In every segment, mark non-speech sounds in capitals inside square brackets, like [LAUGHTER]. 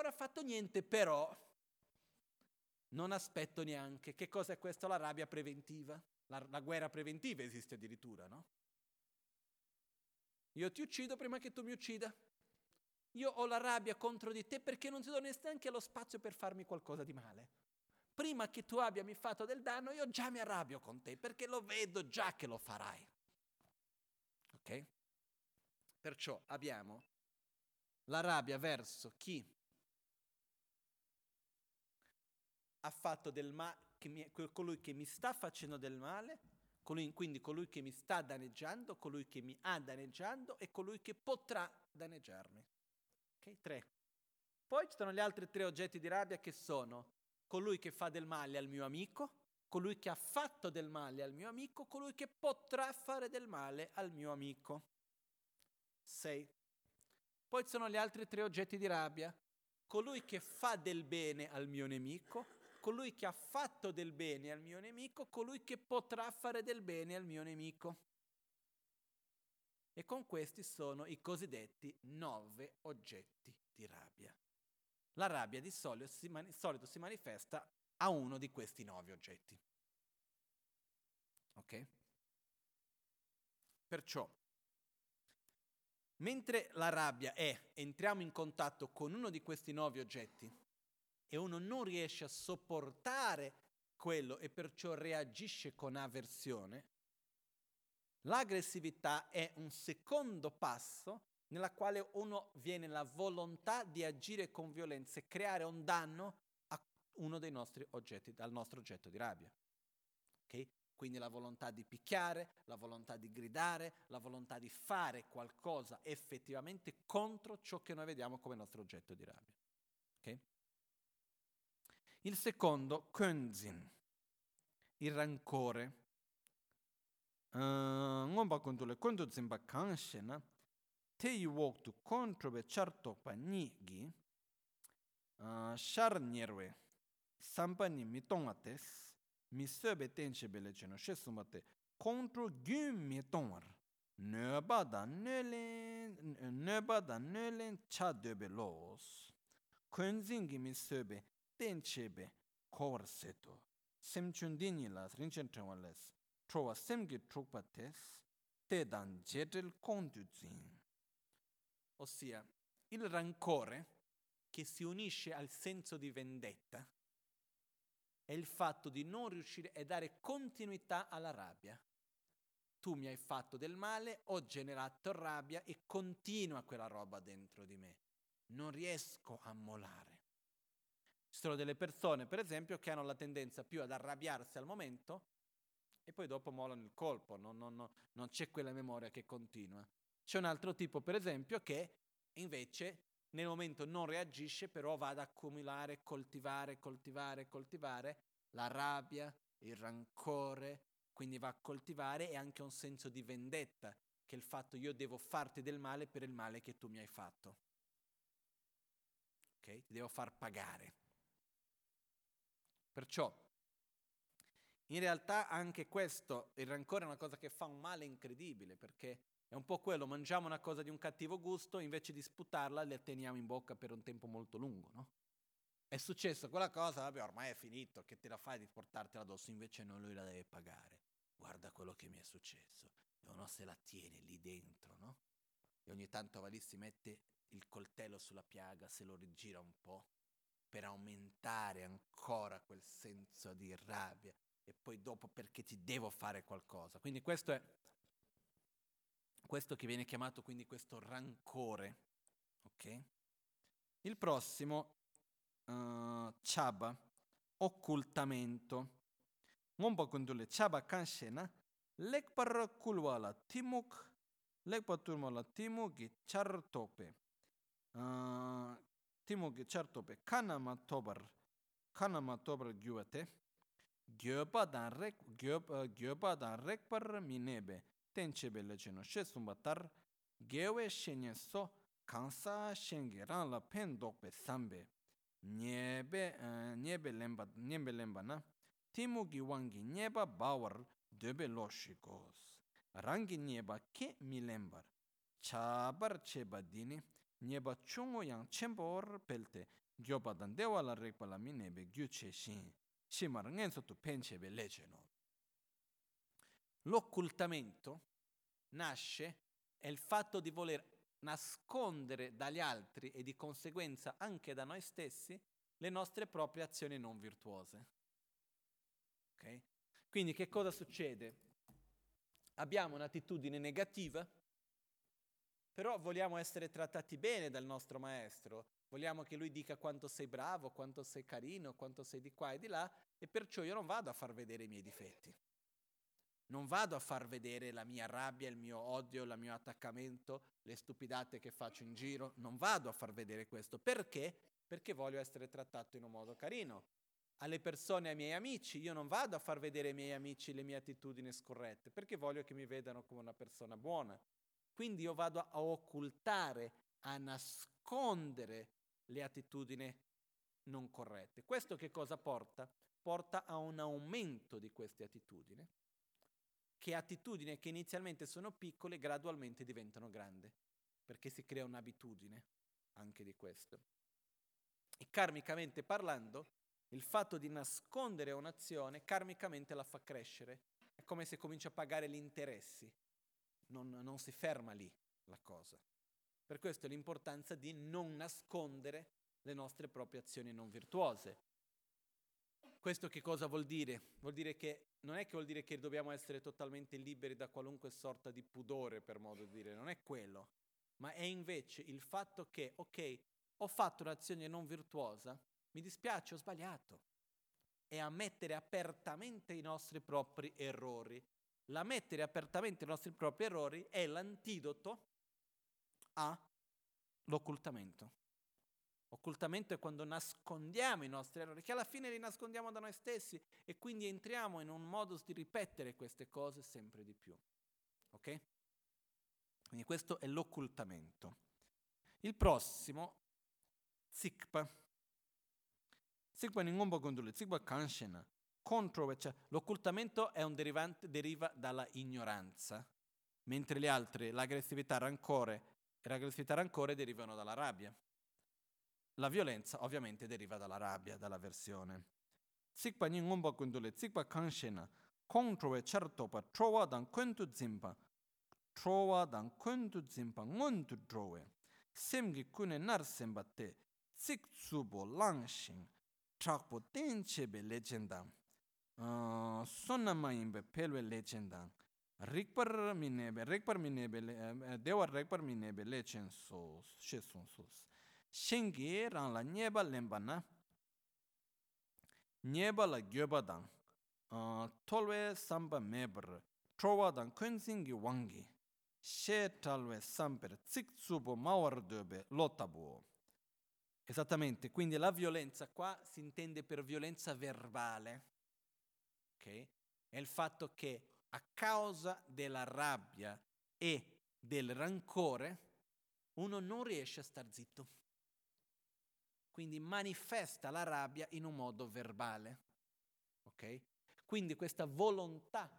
ancora fatto niente, però non aspetto neanche. Che cosa è questa? La rabbia preventiva. La, la guerra preventiva esiste addirittura, no? Io ti uccido prima che tu mi uccida. Io ho la rabbia contro di te perché non ti do neanche lo spazio per farmi qualcosa di male. Prima che tu abbia mi fatto del danno, io già mi arrabbio con te perché lo vedo già che lo farai. Ok? Perciò abbiamo la rabbia verso chi ha fatto del male, colui che mi sta facendo del male, colui, quindi colui che mi sta danneggiando, colui che mi ha danneggiando e colui che potrà danneggiarmi. Ok, tre. Poi ci sono gli altri tre oggetti di rabbia che sono colui che fa del male al mio amico, colui che ha fatto del male al mio amico, colui che potrà fare del male al mio amico. Sei. Poi ci sono gli altri tre oggetti di rabbia, colui che fa del bene al mio nemico, colui che ha fatto del bene al mio nemico, colui che potrà fare del bene al mio nemico. E con questi sono i cosiddetti nove oggetti di rabbia. La rabbia di solito si, mani- solito si manifesta a uno di questi nove oggetti. Ok? Perciò, mentre la rabbia è entriamo in contatto con uno di questi nove oggetti, e uno non riesce a sopportare quello e perciò reagisce con avversione, l'aggressività è un secondo passo nella quale uno viene la volontà di agire con violenza e creare un danno a uno dei nostri oggetti, al nostro oggetto di rabbia. Okay? Quindi la volontà di picchiare, la volontà di gridare, la volontà di fare qualcosa effettivamente contro ciò che noi vediamo come nostro oggetto di rabbia. Okay? Il secondo, Könzin, il rancore. Non va contro le conto zimba kanshena, te i wok tu contro be charto pa nigi, eh, shar nierwe, sampani mitongates, mi söbe tenche bele cheno shesumate, contro gym mitongar, nöba da nölen, nöba da nölen cha döbe los. Könzingi mi söbe, ten chebe kowar seto sem chundini las rinchen chengwa les trowa sem ki trukpa tes te dan jetel kondu zin. Ossia, il rancore che si unisce al senso di vendetta è il fatto di non riuscire a dare continuità alla rabbia. Tu mi hai fatto del male, ho generato rabbia e continua quella roba dentro di me. Non riesco a molare. Ci sono delle persone, per esempio, che hanno la tendenza più ad arrabbiarsi al momento e poi dopo mollano il colpo, non, non, non, non c'è quella memoria che continua. C'è un altro tipo, per esempio, che invece nel momento non reagisce, però va ad accumulare, coltivare, coltivare, coltivare la rabbia, il rancore, quindi va a coltivare e anche un senso di vendetta, che è il fatto io devo farti del male per il male che tu mi hai fatto. Ok? Ti devo far pagare. Perciò, in realtà anche questo, il rancore è una cosa che fa un male incredibile, perché è un po' quello, mangiamo una cosa di un cattivo gusto, invece di sputarla la teniamo in bocca per un tempo molto lungo, no? È successo quella cosa, vabbè, ormai è finito, che te la fai di portartela addosso, invece non lui la deve pagare. Guarda quello che mi è successo. E uno se la tiene lì dentro, no? E ogni tanto va lì, si mette il coltello sulla piaga, se lo rigira un po' per aumentare ancora quel senso di rabbia e poi dopo perché ti devo fare qualcosa. Quindi questo è questo che viene chiamato quindi questo rancore. Ok? Il prossimo uh, chaba, occultamento. Ngomba kundule chaba kanshena lekpar kulwala timuk 티모게 차르토베 카나마 토버 카나마 토버 gyuvate gyopa dan rek gyopa eh, gyopa dan rek par minebe tenche belecheno shesumbatar gewe shenyeso kansa shenge ran la pen dokpe sambe. Nyebe eh, nyebe lemba nyebe lemba na timu gi wangi nyeba bawar debe loshikos rangi nyeba ke milembar chabar cheba dini nyeba chungo yang chembor pelte gyoba dan dewa la rekpa la mi nebe gyu che shin. Shimar ngenso tu penchebe lece no. L'occultamento nasce è il fatto di voler nascondere dagli altri e di conseguenza anche da noi stessi le nostre proprie azioni non virtuose. Okay? Quindi che cosa succede? Abbiamo un'attitudine negativa, però vogliamo essere trattati bene dal nostro maestro, vogliamo che lui dica quanto sei bravo, quanto sei carino, quanto sei di qua e di là, e perciò io non vado a far vedere i miei difetti. Non vado a far vedere la mia rabbia, il mio odio, il mio attaccamento, le stupidate che faccio in giro. Non vado a far vedere questo. Perché? Perché voglio essere trattato in un modo carino. Alle persone, ai miei amici, io non vado a far vedere ai miei amici le mie attitudini scorrette, perché voglio che mi vedano come una persona buona. Quindi io vado a occultare, a nascondere le attitudini non corrette. Questo che cosa porta? Porta a un aumento di queste attitudini che attitudini che inizialmente sono piccole gradualmente diventano grandi, perché si crea un'abitudine anche di questo. E karmicamente parlando, il fatto di nascondere un'azione karmicamente la fa crescere, è come se comincia a pagare gli interessi, non, non si ferma lì la cosa. Per questo l'importanza di non nascondere le nostre proprie azioni non virtuose. Questo che cosa vuol dire? Vuol dire che non è che vuol dire che dobbiamo essere totalmente liberi da qualunque sorta di pudore, per modo di dire, non è quello, ma è invece il fatto che, ok, ho fatto un'azione non virtuosa, mi dispiace, ho sbagliato. E ammettere apertamente i nostri propri errori. L'ammettere apertamente i nostri propri errori è l'antidoto all'occultamento. Occultamento è quando nascondiamo i nostri errori, che alla fine li nascondiamo da noi stessi e quindi entriamo in un modus di ripetere queste cose sempre di più. Ok? Quindi questo è l'occultamento. Il prossimo, zikpa. Zikpa ningombo gondole, zikpa kanshena. Contro, cioè, l'occultamento è un derivante, deriva dalla ignoranza, mentre le altre, l'aggressività, rancore e l'aggressività rancore derivano dalla rabbia. La violenza ovviamente deriva dalla rabbia, dall'avversione. Sikpa ni ngomba kundule, sikpa kanshena, kongtrowe chartopa, trowa dan kuntu zimpa, trowa dan kuntu zimpa, nguntu drowe. Semgi kune nar semba te, sik tsubo langshin, chakpo tenchebe legenda. Uh, sonna maimbe pelwe legenda. Rikpar minebe, rikpar minebe, uh, dewa rikpar minebe lechen sos, shesun sos. shengi rang la nyeba lemba na nyeba la gyoba dang tolwe samba mebar trowa dang kunzingi wangi she talwe samper zik tsubo mawar dobe lotabu esattamente quindi la violenza qua si intende per violenza verbale ok è il fatto che a causa della rabbia e del rancore uno non riesce a star zitto quindi manifesta la rabbia in un modo verbale. Ok? Quindi questa volontà,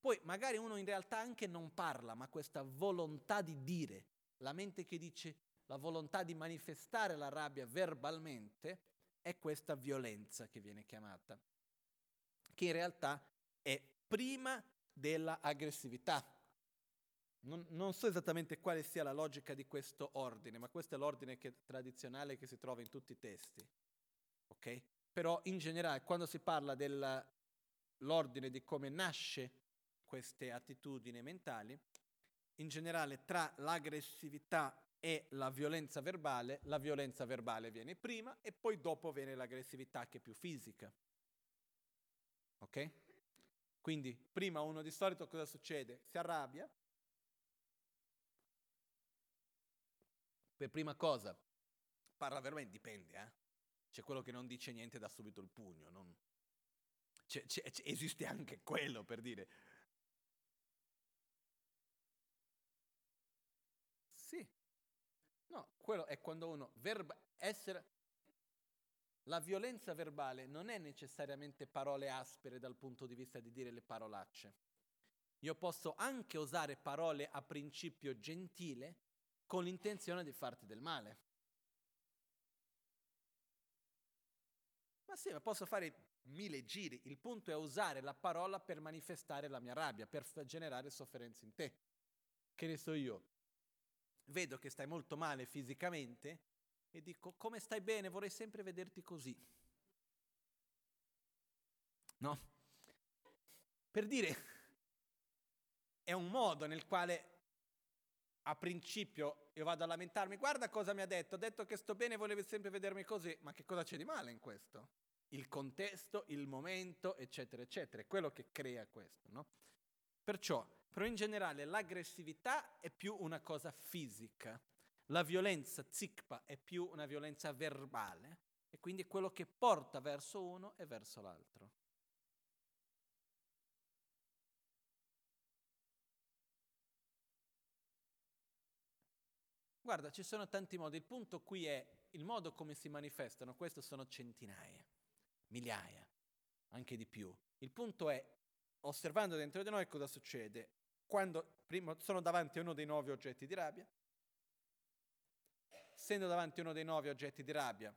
poi magari uno in realtà anche non parla, ma questa volontà di dire, la mente che dice la volontà di manifestare la rabbia verbalmente, è questa violenza che viene chiamata, che in realtà è prima della aggressività. Non, non, so esattamente quale sia la logica di questo ordine, ma questo è l'ordine che, tradizionale che si trova in tutti i testi. Ok? Però in generale, quando si parla dell'ordine di come nasce queste attitudini mentali, in generale tra l'aggressività e la violenza verbale, la violenza verbale viene prima e poi dopo viene l'aggressività che è più fisica. Ok? Quindi prima uno di solito cosa succede? Si arrabbia, Per prima cosa, parla veramente, dipende, eh? C'è quello che non dice niente da subito il pugno, non... c'è, c'è, esiste anche quello per dire. Sì. No, quello è quando uno verba, essere la violenza verbale non è necessariamente parole aspere dal punto di vista di dire le parolacce. Io posso anche usare parole a principio gentile con l'intenzione di farti del male. Ma sì, ma posso fare mille giri. Il punto è usare la parola per manifestare la mia rabbia, per f- generare sofferenza in te. Che ne so io? Vedo che stai molto male fisicamente e dico come stai bene, vorrei sempre vederti così. No? Per dire, è un modo nel quale a principio io vado a lamentarmi, guarda cosa mi ha detto, ha detto che sto bene e volevi sempre vedermi così, ma che cosa c'è di male in questo? Il contesto, il momento, eccetera, eccetera, è quello che crea questo, no? Perciò, però in generale l'aggressività è più una cosa fisica, la violenza zikpa è più una violenza verbale e quindi è quello che porta verso uno e verso l'altro. Guarda, ci sono tanti modi. Il punto qui è il modo come si manifestano. Questo sono centinaia, migliaia, anche di più. Il punto è, osservando dentro di noi cosa succede. Quando prima sono davanti a uno dei nove oggetti di rabbia, essendo davanti uno dei nove oggetti di rabbia,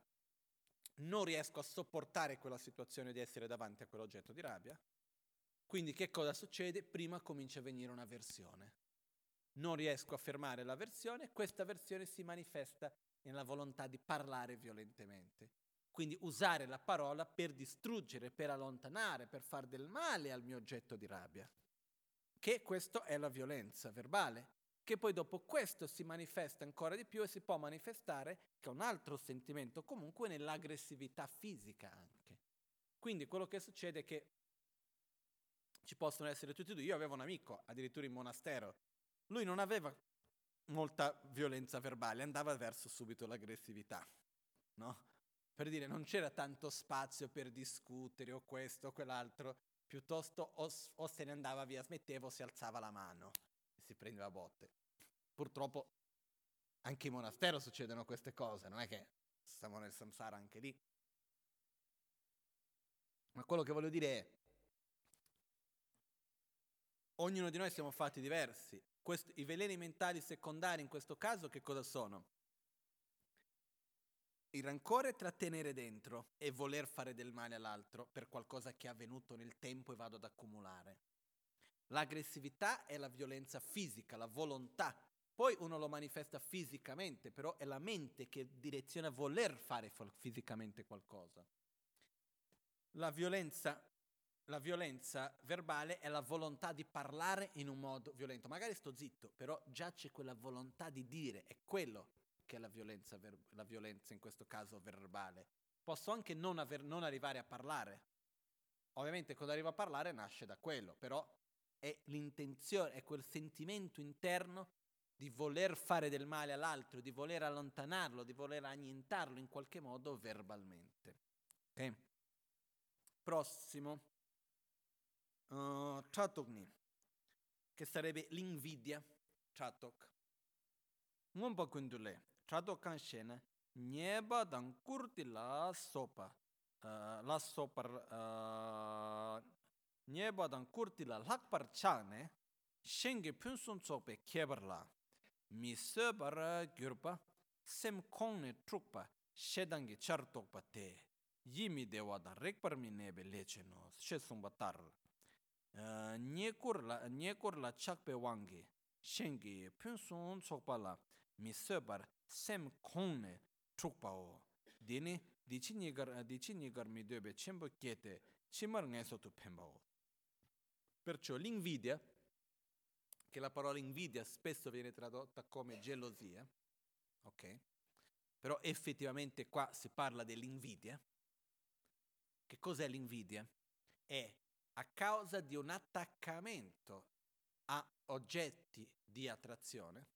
non riesco a sopportare quella situazione di essere davanti a quell'oggetto di rabbia. Quindi che cosa succede? Prima comincia a venire un'avversione non riesco a fermare la versione, questa versione si manifesta nella volontà di parlare violentemente. Quindi usare la parola per distruggere, per allontanare, per far del male al mio oggetto di rabbia. Che questo è la violenza verbale, che poi dopo questo si manifesta ancora di più e si può manifestare, che è un altro sentimento comunque, nell'aggressività fisica anche. Quindi quello che succede è che ci possono essere tutti e due. Io avevo un amico, addirittura in monastero, lui non aveva molta violenza verbale, andava verso subito l'aggressività, no? Per dire, non c'era tanto spazio per discutere o questo o quell'altro, piuttosto o, o se ne andava via, smetteva o si alzava la mano si prendeva botte. Purtroppo anche in monastero succedono queste cose, non è che stiamo nel samsara anche lì. Ma quello che voglio dire è, ognuno di noi siamo fatti diversi questi, I veleni mentali secondari in questo caso che cosa sono? Il rancore trattenere dentro e voler fare del male all'altro per qualcosa che è avvenuto nel tempo e vado ad accumulare. L'aggressività è la violenza fisica, la volontà. Poi uno lo manifesta fisicamente, però è la mente che direziona voler fare fisicamente qualcosa. La violenza la violenza verbale è la volontà di parlare in un modo violento. Magari sto zitto, però già c'è quella volontà di dire, è quello che è la violenza, ver- la violenza in questo caso verbale. Posso anche non, aver, non arrivare a parlare. Ovviamente quando arrivo a parlare nasce da quello, però è l'intenzione, è quel sentimento interno di voler fare del male all'altro, di voler allontanarlo, di voler annientarlo in qualche modo verbalmente. Ok? Prossimo uh, Chatokni, che sarebbe l'invidia, Chatok. Un po' quindule, Chatok kan scena, nieba dan kurti la sopa, uh, la sopar, uh, nyebadan kurtila lakpar chakne shengi pyunsum tsokpe kebarla mi sebara gyurpa sem kongne trukpa shedangi char tokpa te yimi dewadan rekpar mi nebe leche no she sumba tar nyekurla nyekurla chakpe wangi shengi pyunsum tsokpa la mi sebar sem kongne trukpa o dini dichi nigar dichi nigar mi dobe chembo kete chimar ngeso tu pemba o perciò l'invidia che la parola invidia spesso viene tradotta come gelosia ok però effettivamente qua si parla dell'invidia che cos'è l'invidia? È a causa di un attaccamento a oggetti di attrazione,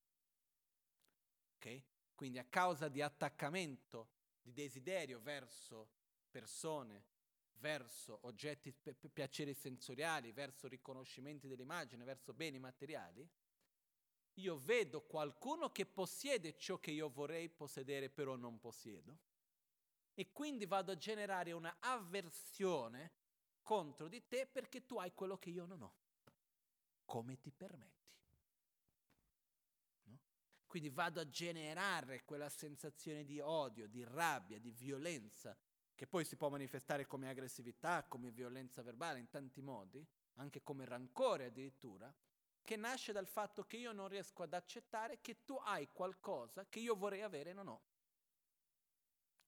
ok? Quindi a causa di attaccamento, di desiderio verso persone, verso oggetti, pi- piaceri sensoriali, verso riconoscimenti dell'immagine, verso beni materiali, io vedo qualcuno che possiede ciò che io vorrei possedere però non possiedo e quindi vado a generare una avversione contro di te perché tu hai quello che io non ho. Come ti permetti? No? Quindi vado a generare quella sensazione di odio, di rabbia, di violenza che poi si può manifestare come aggressività, come violenza verbale in tanti modi, anche come rancore addirittura, che nasce dal fatto che io non riesco ad accettare che tu hai qualcosa che io vorrei avere e non ho.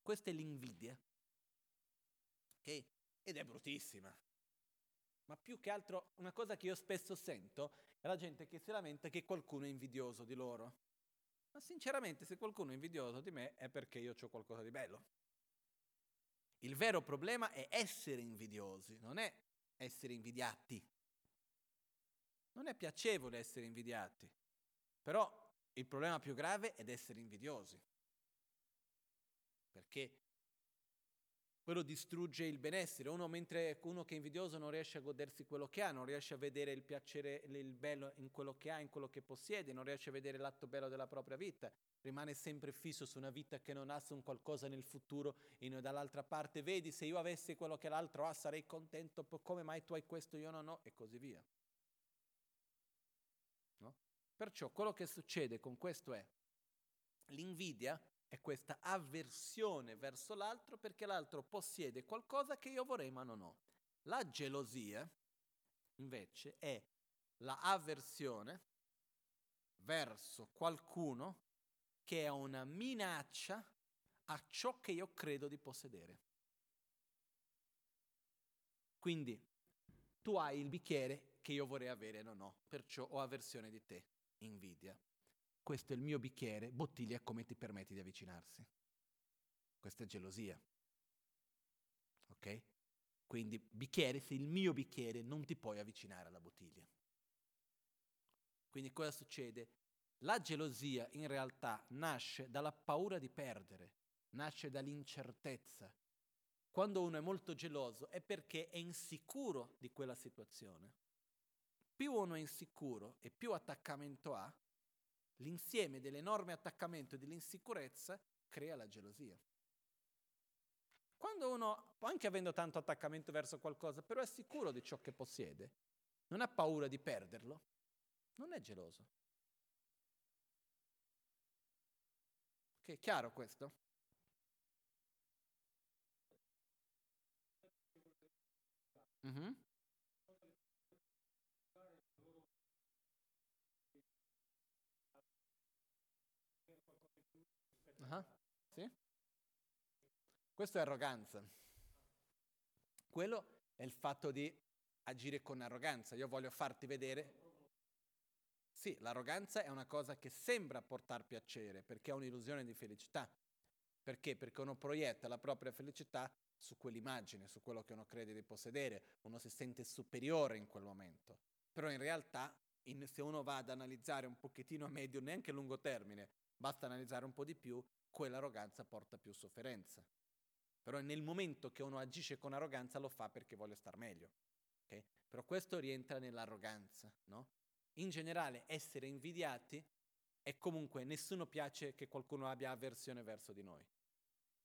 Questa è l'invidia, che, ed è bruttissima. Ma più che altro una cosa che io spesso sento è la gente che si lamenta che qualcuno è invidioso di loro. Ma sinceramente se qualcuno è invidioso di me è perché io ho qualcosa di bello. Il vero problema è essere invidiosi, non è essere invidiati. Non è piacevole essere invidiati, però il problema più grave è essere invidiosi, perché quello distrugge il benessere. Uno, mentre uno che è invidioso non riesce a godersi quello che ha, non riesce a vedere il piacere, il bello in quello che ha, in quello che possiede, non riesce a vedere l'atto bello della propria vita, rimane sempre fisso su una vita che non ha, un qualcosa nel futuro e dall'altra parte vedi se io avessi quello che l'altro ha sarei contento, come mai tu hai questo io non ho e così via. No? Perciò quello che succede con questo è l'invidia è questa avversione verso l'altro perché l'altro possiede qualcosa che io vorrei ma non ho. La gelosia, invece, è la avversione verso qualcuno che è una minaccia a ciò che io credo di possedere. Quindi tu hai il bicchiere che io vorrei avere e non ho, perciò ho avversione di te, invidia questo è il mio bicchiere, bottiglia, come ti permetti di avvicinarsi? Questa è gelosia. Ok? Quindi bicchiere, se il mio bicchiere non ti puoi avvicinare alla bottiglia. Quindi cosa succede? La gelosia in realtà nasce dalla paura di perdere, nasce dall'incertezza. Quando uno è molto geloso è perché è insicuro di quella situazione. Più uno è insicuro e più attaccamento ha, l'insieme dell'enorme attaccamento e dell'insicurezza crea la gelosia. Quando uno, anche avendo tanto attaccamento verso qualcosa, però è sicuro di ciò che possiede, non ha paura di perderlo, non è geloso. È chiaro questo? Mm-hmm. Uh-huh. Sì? Questo è arroganza. Quello è il fatto di agire con arroganza. Io voglio farti vedere. Sì, l'arroganza è una cosa che sembra portare piacere perché è un'illusione di felicità. Perché? Perché uno proietta la propria felicità su quell'immagine, su quello che uno crede di possedere, uno si sente superiore in quel momento. Però in realtà, in, se uno va ad analizzare un pochettino a medio, neanche a lungo termine, basta analizzare un po' di più, quell'arroganza porta più sofferenza. Però nel momento che uno agisce con arroganza lo fa perché vuole star meglio. Okay? Però questo rientra nell'arroganza. No? In generale essere invidiati è comunque nessuno piace che qualcuno abbia avversione verso di noi.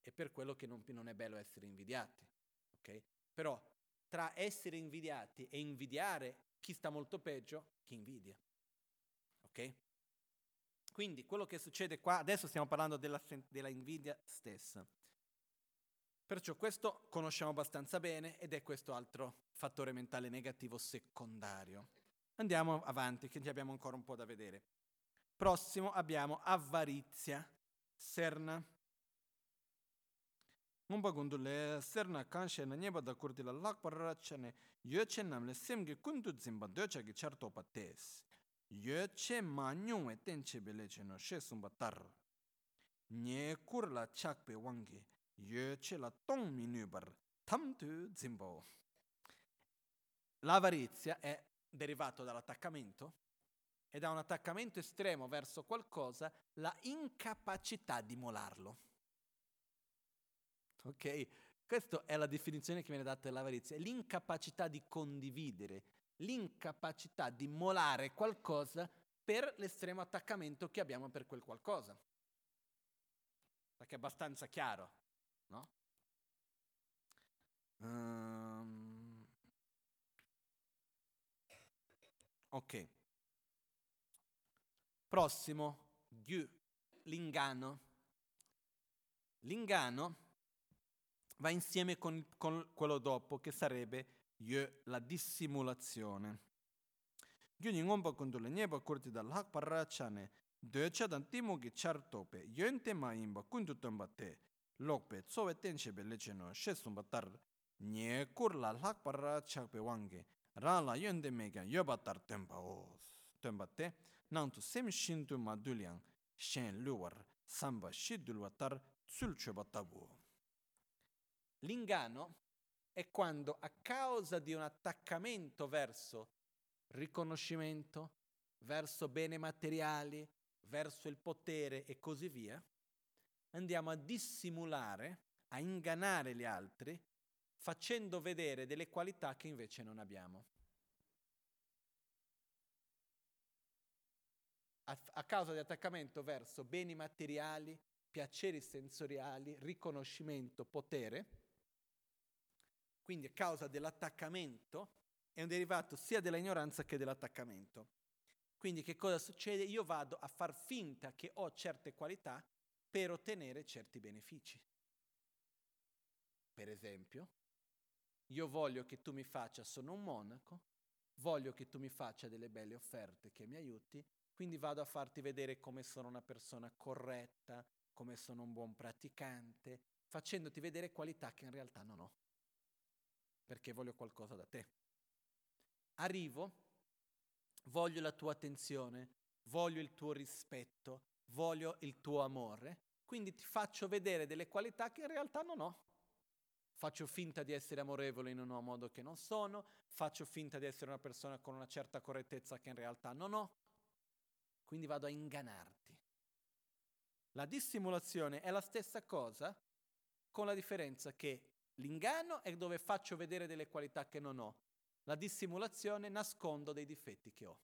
È per quello che non, non è bello essere invidiati. Okay? Però tra essere invidiati e invidiare chi sta molto peggio, chi invidia. Ok? Quindi quello che succede qua, adesso stiamo parlando della, della invidia stessa. Perciò questo conosciamo abbastanza bene ed è questo altro fattore mentale negativo secondario. Andiamo avanti, che abbiamo ancora un po' da vedere. Prossimo abbiamo avarizia, serna. ngomba le serna kanshe na nyeba da kurdi la lakpa rachane yoche namle semge kundu zimba docha ki charto pa tes. yö che ma nyung we ten che bele che no she sumba tar nye kur la chak pe wangi yö che la tong mi nu bar tam tu zimbo l'avarizia è derivato dall'attaccamento e da un attaccamento estremo verso qualcosa la incapacità di molarlo ok questa è la definizione che viene data dell'avarizia, l'incapacità di condividere, l'incapacità di molare qualcosa per l'estremo attaccamento che abbiamo per quel qualcosa. Perché è abbastanza chiaro, no? Um, ok. Prossimo, gyu, l'inganno. L'inganno va insieme con, con quello dopo, che sarebbe ye, la dissimulazione. Gyuni ngomba kundula nyeba kurti dal hak parra chane, döcha dan timo ki char tope, yönte ma imba kundu tomba te, lokpe tsowe tenchebe lecheno shesumba tar, nye kur la hak parra chakpe wange, ra la yönde mega yoba tar tomba os, tomba te, nantu sem shintu ma duliang, shen luwar, samba shidulwa tar sul tabu. L'ingano è quando a causa di un attaccamento verso riconoscimento, verso beni materiali, verso il potere e così via, andiamo a dissimulare, a ingannare gli altri, facendo vedere delle qualità che invece non abbiamo. A, a causa di attaccamento verso beni materiali, piaceri sensoriali, riconoscimento, potere, quindi a causa dell'attaccamento, è un derivato sia dell'ignoranza che dell'attaccamento. Quindi che cosa succede? Io vado a far finta che ho certe qualità per ottenere certi benefici. Per esempio, io voglio che tu mi faccia, sono un monaco, voglio che tu mi faccia delle belle offerte che mi aiuti, quindi vado a farti vedere come sono una persona corretta, come sono un buon praticante, facendoti vedere qualità che in realtà non ho perché voglio qualcosa da te. Arrivo, voglio la tua attenzione, voglio il tuo rispetto, voglio il tuo amore, quindi ti faccio vedere delle qualità che in realtà non ho. Faccio finta di essere amorevole in un modo che non sono, faccio finta di essere una persona con una certa correttezza che in realtà non ho, quindi vado a ingannarti. La dissimulazione è la stessa cosa, con la differenza che L'inganno è dove faccio vedere delle qualità che non ho. La dissimulazione nascondo dei difetti che ho.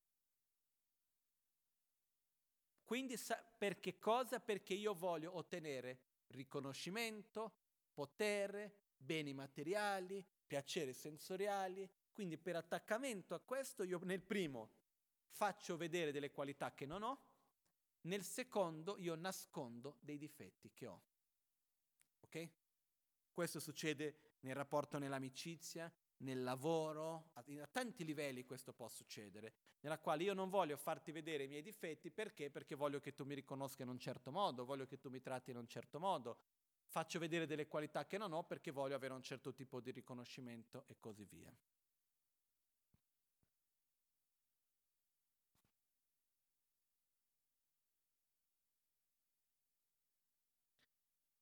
Quindi per che cosa? Perché io voglio ottenere riconoscimento, potere, beni materiali, piaceri sensoriali. Quindi per attaccamento a questo io nel primo faccio vedere delle qualità che non ho, nel secondo io nascondo dei difetti che ho. Ok? Questo succede nel rapporto nell'amicizia, nel lavoro, a, a, tanti livelli questo può succedere, nella quale io non voglio farti vedere i miei difetti perché? Perché voglio che tu mi riconosca in un certo modo, voglio che tu mi tratti in un certo modo, faccio vedere delle qualità che non ho perché voglio avere un certo tipo di riconoscimento e così via.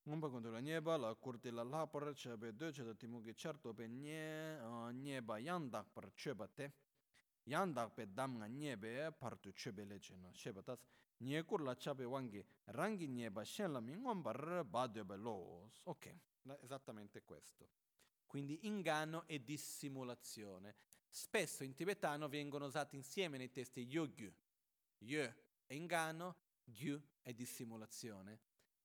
kundu la nyeba la kurti la la par chebe de che da timu ge char to pe nye nyeba yang dak par cheba te yang dak pe dam nga nyebe par tu chebe le che no sheba tas nye kur la chabe wangi rangi nyeba shen la mi ngomba r ba los ok. Esattamente questo. Quindi inganno e dissimulazione. Spesso in tibetano vengono usati insieme nei testi yogyu ye è inganno gyu è dissimulazione.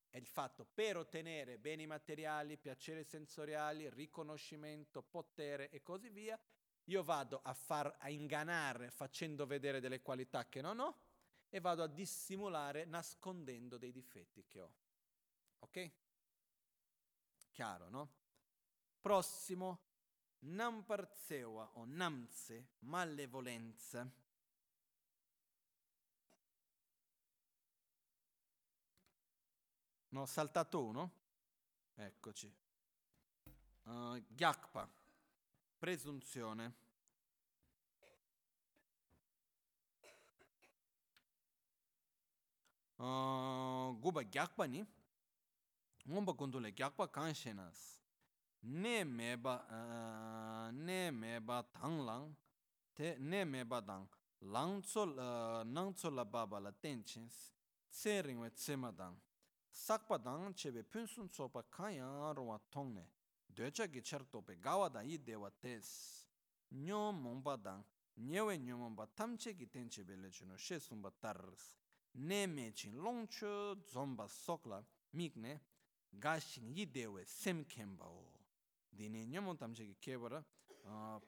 È il fatto per ottenere beni materiali, piaceri sensoriali, riconoscimento, potere e così via, io vado a far a ingannare facendo vedere delle qualità che non ho e vado a dissimulare nascondendo dei difetti che ho. Ok? Chiaro, no? Prossimo, namparzewa o namze, malevolenza. Ne ho saltato uno? Eccoci. Uh, Gyakpa, presunzione. guba gyakpa ni ngomba kundule gyakpa kanshe nas ne meba ne meba tang lang te ne meba dang lang tsol nang tsol la baba la ten chins tse ringwe tse ma dang. Sakpa dang chebe pyunsun tsopa kanya rwa tongne dwecha ki char tope gawa da i dewa tes nyo mongpa dang nyewe nyo mongpa tamche ki ten chebe le chuno she sumba tars ne me chin long chu zomba sokla mikne ga shing i dewe sem kemba o dine nyo mong tamche ki kebara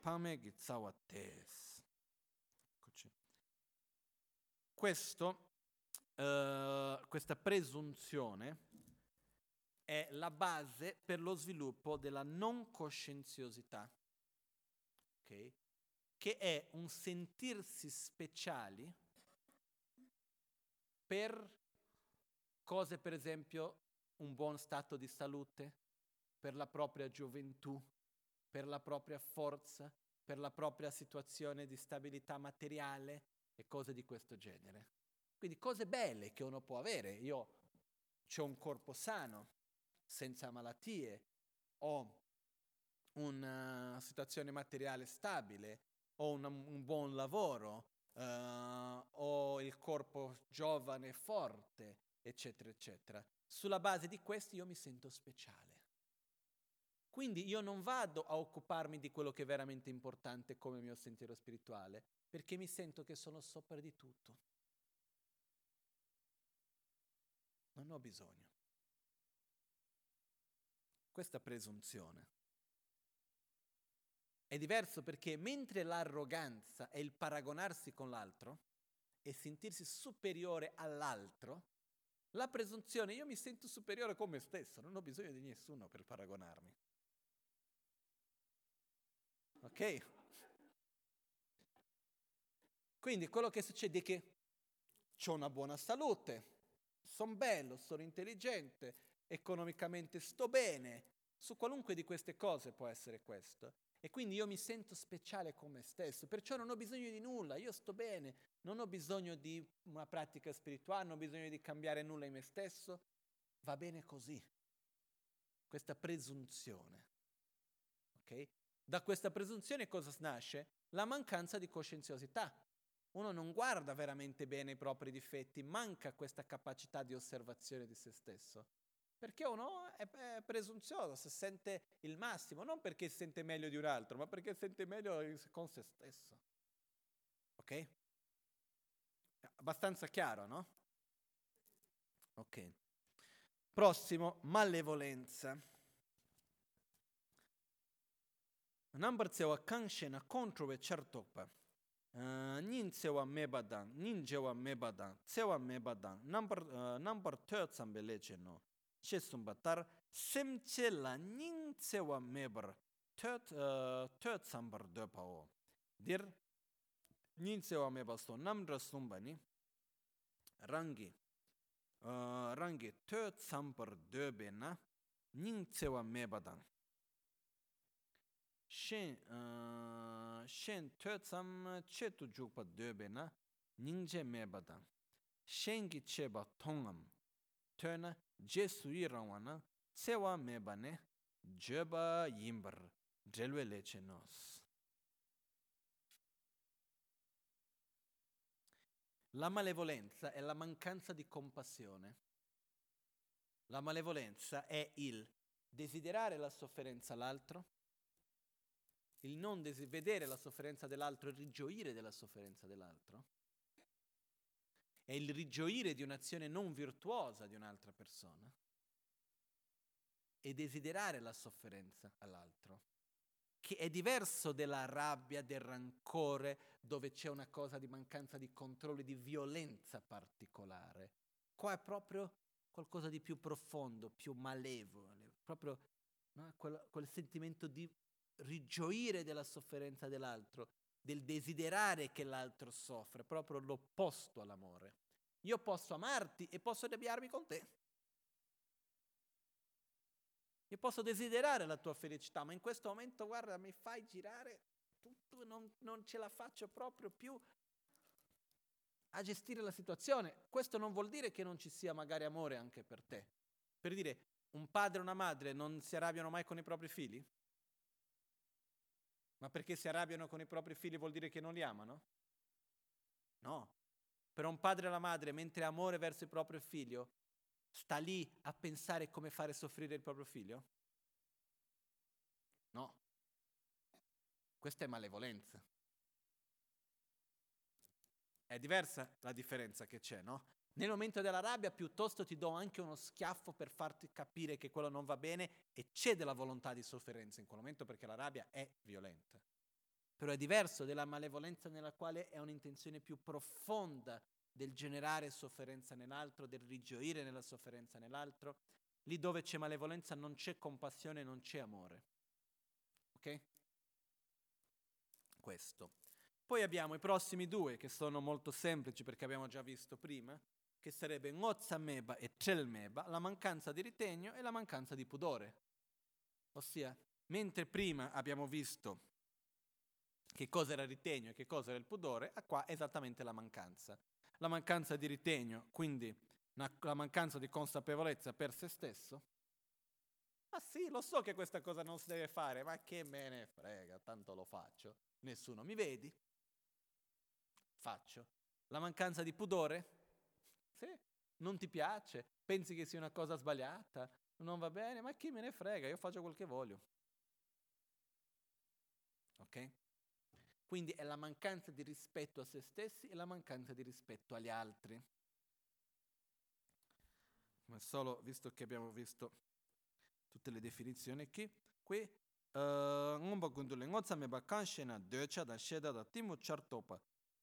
pame ki tsawa tes. Questo Uh, questa presunzione è la base per lo sviluppo della non coscienziosità, okay? che è un sentirsi speciali per cose, per esempio, un buon stato di salute, per la propria gioventù, per la propria forza, per la propria situazione di stabilità materiale e cose di questo genere. Quindi cose belle che uno può avere. Io ho un corpo sano, senza malattie, ho una situazione materiale stabile, ho un, un buon lavoro, uh, ho il corpo giovane forte, eccetera, eccetera. Sulla base di questo io mi sento speciale. Quindi io non vado a occuparmi di quello che è veramente importante come mio sentiero spirituale, perché mi sento che sono sopra di tutto. Non ho bisogno. Questa presunzione. È diverso perché mentre l'arroganza è il paragonarsi con l'altro e sentirsi superiore all'altro, la presunzione, io mi sento superiore con me stesso, non ho bisogno di nessuno per paragonarmi. Ok? Quindi quello che succede è che ho una buona salute, sono bello, sono intelligente, economicamente sto bene, su qualunque di queste cose può essere questo. E quindi io mi sento speciale con me stesso, perciò non ho bisogno di nulla, io sto bene, non ho bisogno di una pratica spirituale, non ho bisogno di cambiare nulla in me stesso, va bene così. Questa presunzione. Okay? Da questa presunzione cosa nasce? La mancanza di coscienziosità. Uno non guarda veramente bene i propri difetti, manca questa capacità di osservazione di se stesso. Perché uno è, è presunzioso, si sente il massimo, non perché sente meglio di un altro, ma perché sente meglio con se stesso. Ok? Abbastanza chiaro, no? Ok. Prossimo, malevolenza. Number tsewa kangshena kontrowe chartokpa. Nin tsewa mebadan, nin jewa mebadan, tsewa mebadan. Number, uh, number third sambe leche no. che sumba tar sem che la ning che wa mebar töt töt sambar de pao dir ning che wa mebar sto nam dra sumba ni rangi rangi töt sambar de be na ning che wa meba dang shen shen töt sam che tu juk pa de be na ning che meba dang shen gi che ba tongam töna je sui na tsewa meba ne jeba yimbar drelwe leche nos. La malevolenza è la mancanza di compassione. La malevolenza è il desiderare la sofferenza all'altro, il non des- vedere la sofferenza dell'altro e rigioire della sofferenza dell'altro, è il rigioire di un'azione non virtuosa di un'altra persona e desiderare la sofferenza all'altro, che è diverso della rabbia, del rancore, dove c'è una cosa di mancanza di controllo, di violenza particolare. Qua è proprio qualcosa di più profondo, più malevole, proprio no? quel, quel sentimento di rigioire della sofferenza dell'altro, del desiderare che l'altro soffra, proprio l'opposto all'amore. Io posso amarti e posso arrabbiarmi con te. Io posso desiderare la tua felicità, ma in questo momento, guarda, mi fai girare tutto, non, non ce la faccio proprio più a gestire la situazione. Questo non vuol dire che non ci sia magari amore anche per te. Per dire, un padre e una madre non si arrabbiano mai con i propri figli? Ma perché si arrabbiano con i propri figli vuol dire che non li amano? No. Per un padre e una madre, mentre amore verso il proprio figlio, sta lì a pensare come fare soffrire il proprio figlio? No. Questa è malevolenza. È diversa la differenza che c'è, no? Nel momento della rabbia piuttosto ti do anche uno schiaffo per farti capire che quello non va bene e c'è della volontà di sofferenza in quel momento perché la rabbia è violenta. Però è diverso della malevolenza nella quale è un'intenzione più profonda del generare sofferenza nell'altro, del rigioire nella sofferenza nell'altro. Lì dove c'è malevolenza non c'è compassione, non c'è amore. Ok? Questo. Poi abbiamo i prossimi due che sono molto semplici perché abbiamo già visto prima, che sarebbe Ngozameba e Celmeba, la mancanza di ritegno e la mancanza di pudore. Ossia, mentre prima abbiamo visto che cosa era il ritegno e che cosa era il pudore, qua è esattamente la mancanza. La mancanza di ritegno, quindi la mancanza di consapevolezza per se stesso. Ma sì, lo so che questa cosa non si deve fare, ma che me ne frega, tanto lo faccio. Nessuno mi vedi? Faccio. La mancanza di pudore? Sì, non ti piace, pensi che sia una cosa sbagliata, non va bene, ma chi me ne frega, io faccio quel che voglio. Ok? Quindi è la mancanza di rispetto a se stessi e la mancanza di rispetto agli altri. Ma solo visto che abbiamo visto tutte le definizioni qui, qui ngomba gundule ngotsa me ba kanshena decha da sheda da timu chartopa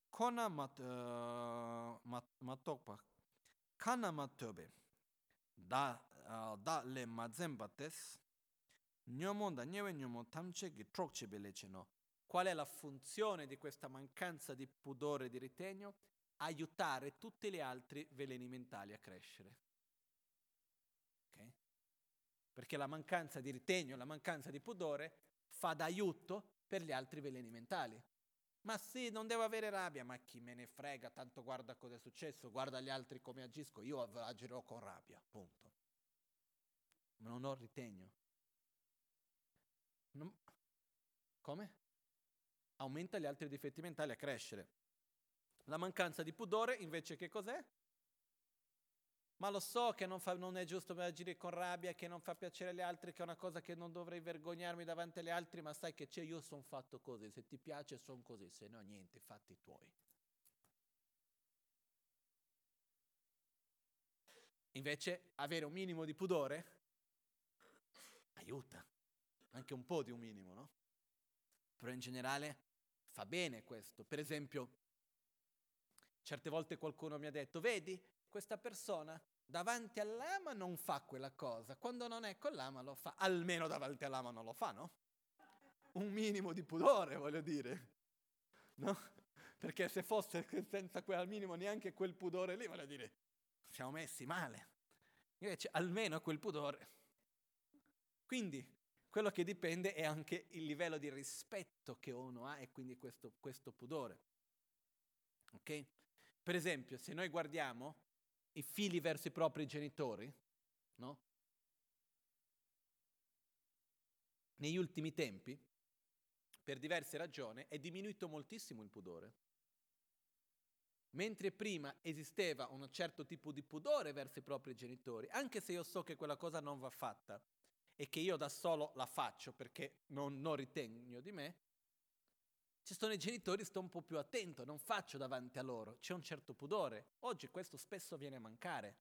kona mat uh, mat matokpa kana matobe da uh, da le mazemba tes. Nyomon da nyewe nyomon tamche gi trokche beleche no qual è la funzione di questa mancanza di pudore e di ritegno? Aiutare tutti gli altri veleni mentali a crescere. Perché la mancanza di ritegno, la mancanza di pudore fa d'aiuto per gli altri veleni mentali. Ma sì, non devo avere rabbia, ma chi me ne frega, tanto guarda cosa è successo, guarda gli altri come agisco, io agirò con rabbia, punto. Ma non ho ritegno. Non... Come? Aumenta gli altri difetti mentali a crescere. La mancanza di pudore invece che cos'è? Ma lo so che non, fa, non, è giusto agire con rabbia, che non fa piacere agli altri, che è una cosa che non dovrei vergognarmi davanti agli altri, ma sai che c'è, io sono fatto così, se ti piace sono così, se no niente, fatti tuoi. Invece avere un minimo di pudore aiuta, anche un po' di un minimo, no? Però in generale fa bene questo. Per esempio, certe volte qualcuno mi ha detto, vedi, questa persona davanti all'ama non fa quella cosa, quando non è con l'ama lo fa, almeno davanti all'ama non lo fa, no? Un minimo di pudore, voglio dire, no? Perché se fosse senza quel minimo neanche quel pudore lì, voglio dire, siamo messi male. Invece almeno quel pudore. Quindi quello che dipende è anche il livello di rispetto che uno ha e quindi questo, questo pudore. Ok? Per esempio, se noi guardiamo i figli verso i propri genitori, no? Negli ultimi tempi, per diverse ragioni, è diminuito moltissimo il pudore. Mentre prima esisteva un certo tipo di pudore verso i propri genitori, anche se io so che quella cosa non va fatta e che io da solo la faccio perché non, non ritengo di me, ci sono i genitori, sto un po' più attento, non faccio davanti a loro, c'è un certo pudore. Oggi questo spesso viene a mancare.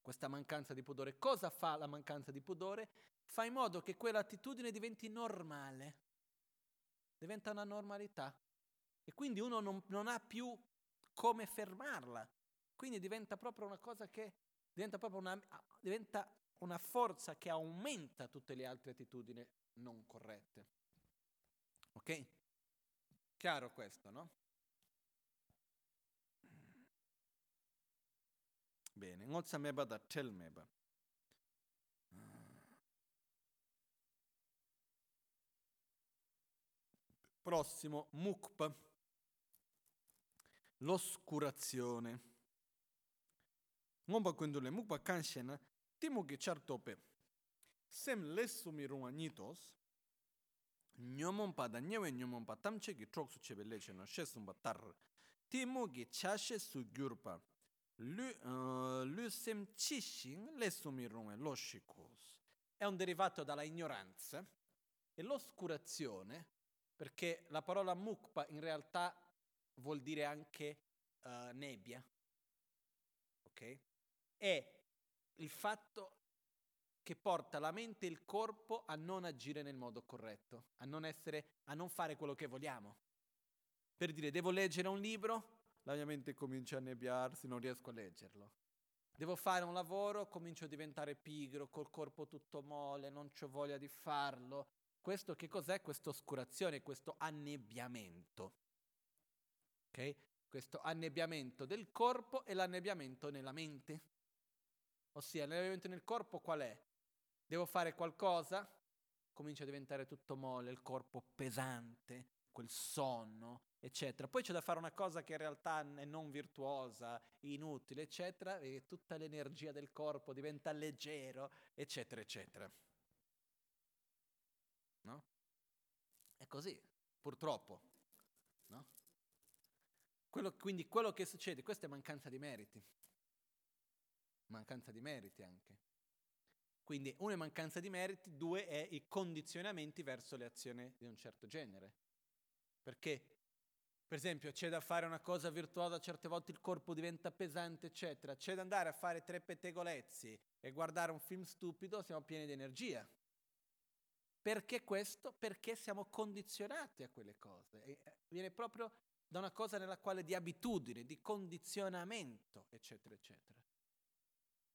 Questa mancanza di pudore. Cosa fa la mancanza di pudore? Fa in modo che quell'attitudine diventi normale, diventa una normalità. E quindi uno non, non ha più come fermarla. Quindi diventa proprio una cosa che diventa proprio una, diventa una forza che aumenta tutte le altre attitudini non corrette. Ok? Chiaro questo, no? Bene, ngozza meba da tel meba. Prossimo, mukpa, l'oscurazione. Ngomba le mukpa kanshena, timugi chartope. Sem lessumi ruanitos, nyomon pa da nyewe nyomon pa tamche ki trok su chebe leche no she sumba tar. Ti mo gi chashe su gyurpa. Lu, lu sem chishin le sumi runge lo shikos è un derivato dalla ignoranza e l'oscurazione perché la parola mukpa in realtà vuol dire anche uh, nebbia. Ok? È il fatto che porta la mente e il corpo a non agire nel modo corretto, a non, essere, a non fare quello che vogliamo. Per dire, devo leggere un libro, la mia mente comincia a nebbiarsi, non riesco a leggerlo. Devo fare un lavoro, comincio a diventare pigro, col corpo tutto mole, non ho voglia di farlo. Questo che cos'è? Questa oscurazione, questo annebbiamento. Ok? Questo annebbiamento del corpo e l'annebbiamento nella mente. Ossia, l'annebbiamento nel corpo qual è? Devo fare qualcosa, comincia a diventare tutto mole, il corpo pesante, quel sonno, eccetera. Poi c'è da fare una cosa che in realtà è non virtuosa, inutile, eccetera, e tutta l'energia del corpo diventa leggero, eccetera, eccetera. No? È così, purtroppo. No? Quello, quindi quello che succede, questa è mancanza di meriti. Mancanza di meriti anche. Quindi uno è mancanza di meriti, due è i condizionamenti verso le azioni di un certo genere. Perché, per esempio, c'è da fare una cosa virtuosa, certe volte il corpo diventa pesante, eccetera. C'è da andare a fare tre pettegolezzi e guardare un film stupido, siamo pieni di energia. Perché questo? Perché siamo condizionati a quelle cose. E eh, viene proprio da una cosa nella quale di abitudine, di condizionamento, eccetera, eccetera.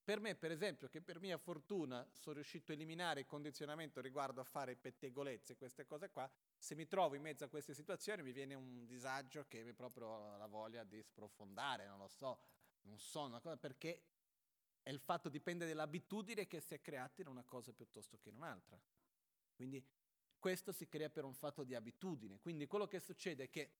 Per me, per esempio, che per mia fortuna sono riuscito a eliminare il condizionamento riguardo a fare pettegolezze queste cose qua, se mi trovo in mezzo a queste situazioni mi viene un disagio che mi proprio la voglia di sprofondare, non lo so, non so, una cosa, perché è il fatto dipende dall'abitudine che si è creata in una cosa piuttosto che in un'altra. Quindi questo si crea per un fatto di abitudine. Quindi quello che succede è che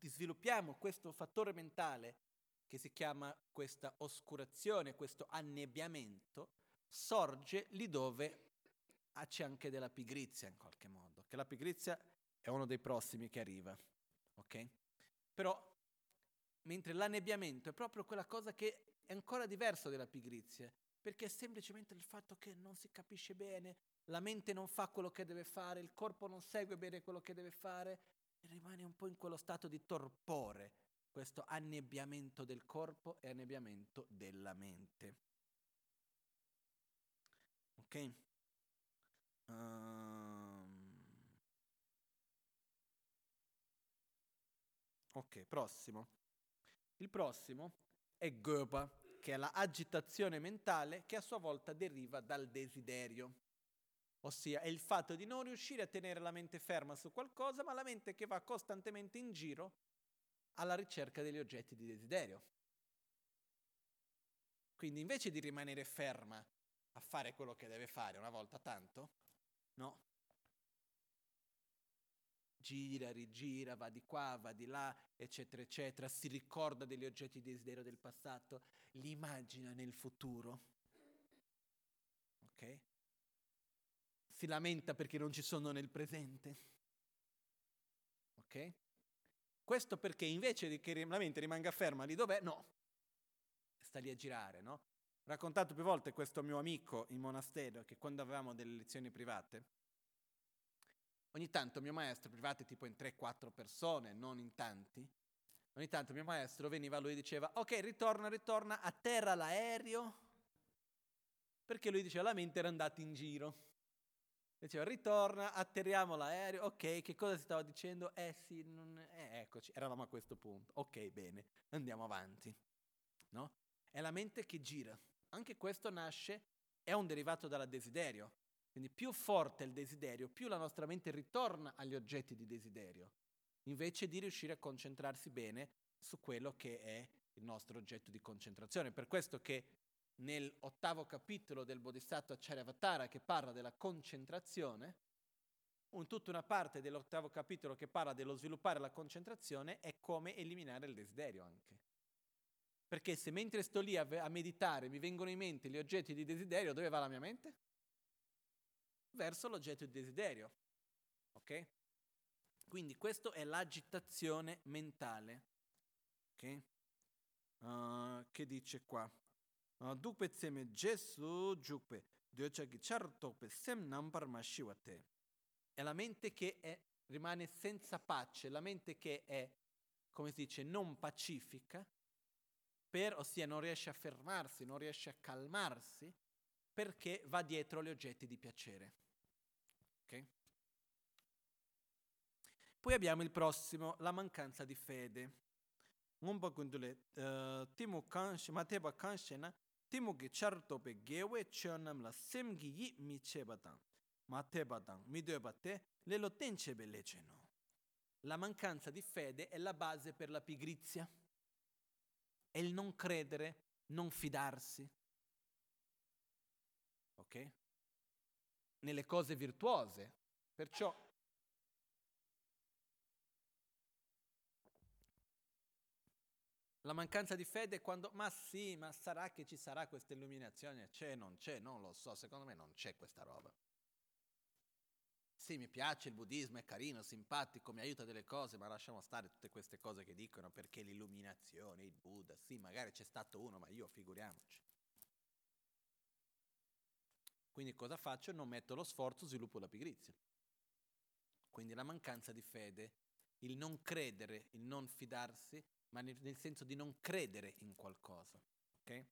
sviluppiamo questo fattore mentale che si chiama questa oscurazione, questo annebbiamento, sorge lì dove c'è anche della pigrizia in qualche modo, che la pigrizia è uno dei prossimi che arriva, ok? Però, mentre l'annebbiamento è proprio quella cosa che è ancora diversa della pigrizia, perché è semplicemente il fatto che non si capisce bene, la mente non fa quello che deve fare, il corpo non segue bene quello che deve fare, e rimane un po' in quello stato di torpore, questo annebbiamento del corpo e annebbiamento della mente. Ok? Um... Ok, prossimo. Il prossimo è Gopa, che è la agitazione mentale che a sua volta deriva dal desiderio. Ossia è il fatto di non riuscire a tenere la mente ferma su qualcosa, ma la mente che va costantemente in giro alla ricerca degli oggetti di desiderio. Quindi invece di rimanere ferma a fare quello che deve fare una volta tanto, no? Gira, rigira, va di qua, va di là, eccetera, eccetera, si ricorda degli oggetti di desiderio del passato, li immagina nel futuro. Ok? Si lamenta perché non ci sono nel presente. Ok? Questo perché invece che la mente rimanga ferma lì dov'è, no, sta lì a girare, no? Ho raccontato più volte questo mio amico in monastero che quando avevamo delle lezioni private, ogni tanto mio maestro, private tipo in 3-4 persone, non in tanti, ogni tanto mio maestro veniva, lui diceva, ok, ritorna, ritorna, atterra l'aereo, perché lui diceva la mente era andata in giro. Diceva, ritorna, atterriamo l'aereo, ok, che cosa si stava dicendo? Eh sì, non... eh, eccoci, eravamo a questo punto. Ok, bene, andiamo avanti. No? È la mente che gira. Anche questo nasce, è un derivato dal desiderio. Quindi più forte è il desiderio, più la nostra mente ritorna agli oggetti di desiderio, invece di riuscire a concentrarsi bene su quello che è il nostro oggetto di concentrazione. Per questo che nell'ottavo capitolo del Bodhisattva Charyavatara che parla della concentrazione, un, tutta una parte dell'ottavo capitolo che parla dello sviluppare la concentrazione è come eliminare il desiderio anche. Perché se mentre sto lì a, a meditare mi vengono in mente gli oggetti di desiderio, dove va la mia mente? Verso l'oggetto di desiderio. Ok? Quindi questa è l'agitazione mentale. Ok? Uh, che dice qua? Dukpe tseme jesu jukpe dyochagi char tokpe sem nampar mashiwate. È la mente che è, rimane senza pace, la mente che è, come si dice, non pacifica, per, ossia non riesce a fermarsi, non riesce a calmarsi, perché va dietro gli oggetti di piacere. Okay? Poi abbiamo il prossimo, la mancanza di fede. ngomba kundule timu kanshi mateba kanshi na timu ki char tope gewe chönam la sem gi yi mi cheba tang mateba tang mi deba te le lo tenchebe lece no la mancanza di fede è la base per la pigrizia. È il non credere non fidarsi. Ok? Nelle cose virtuose. Perciò La mancanza di fede è quando, ma sì, ma sarà che ci sarà questa illuminazione? C'è, non c'è, non lo so, secondo me non c'è questa roba. Sì, mi piace il buddismo, è carino, simpatico, mi aiuta delle cose, ma lasciamo stare tutte queste cose che dicono perché l'illuminazione, il Buddha, sì, magari c'è stato uno, ma io figuriamoci. Quindi cosa faccio? Non metto lo sforzo, sviluppo la pigrizia. Quindi la mancanza di fede, il non credere, il non fidarsi, ma nel, nel senso di non credere in qualcosa. Okay?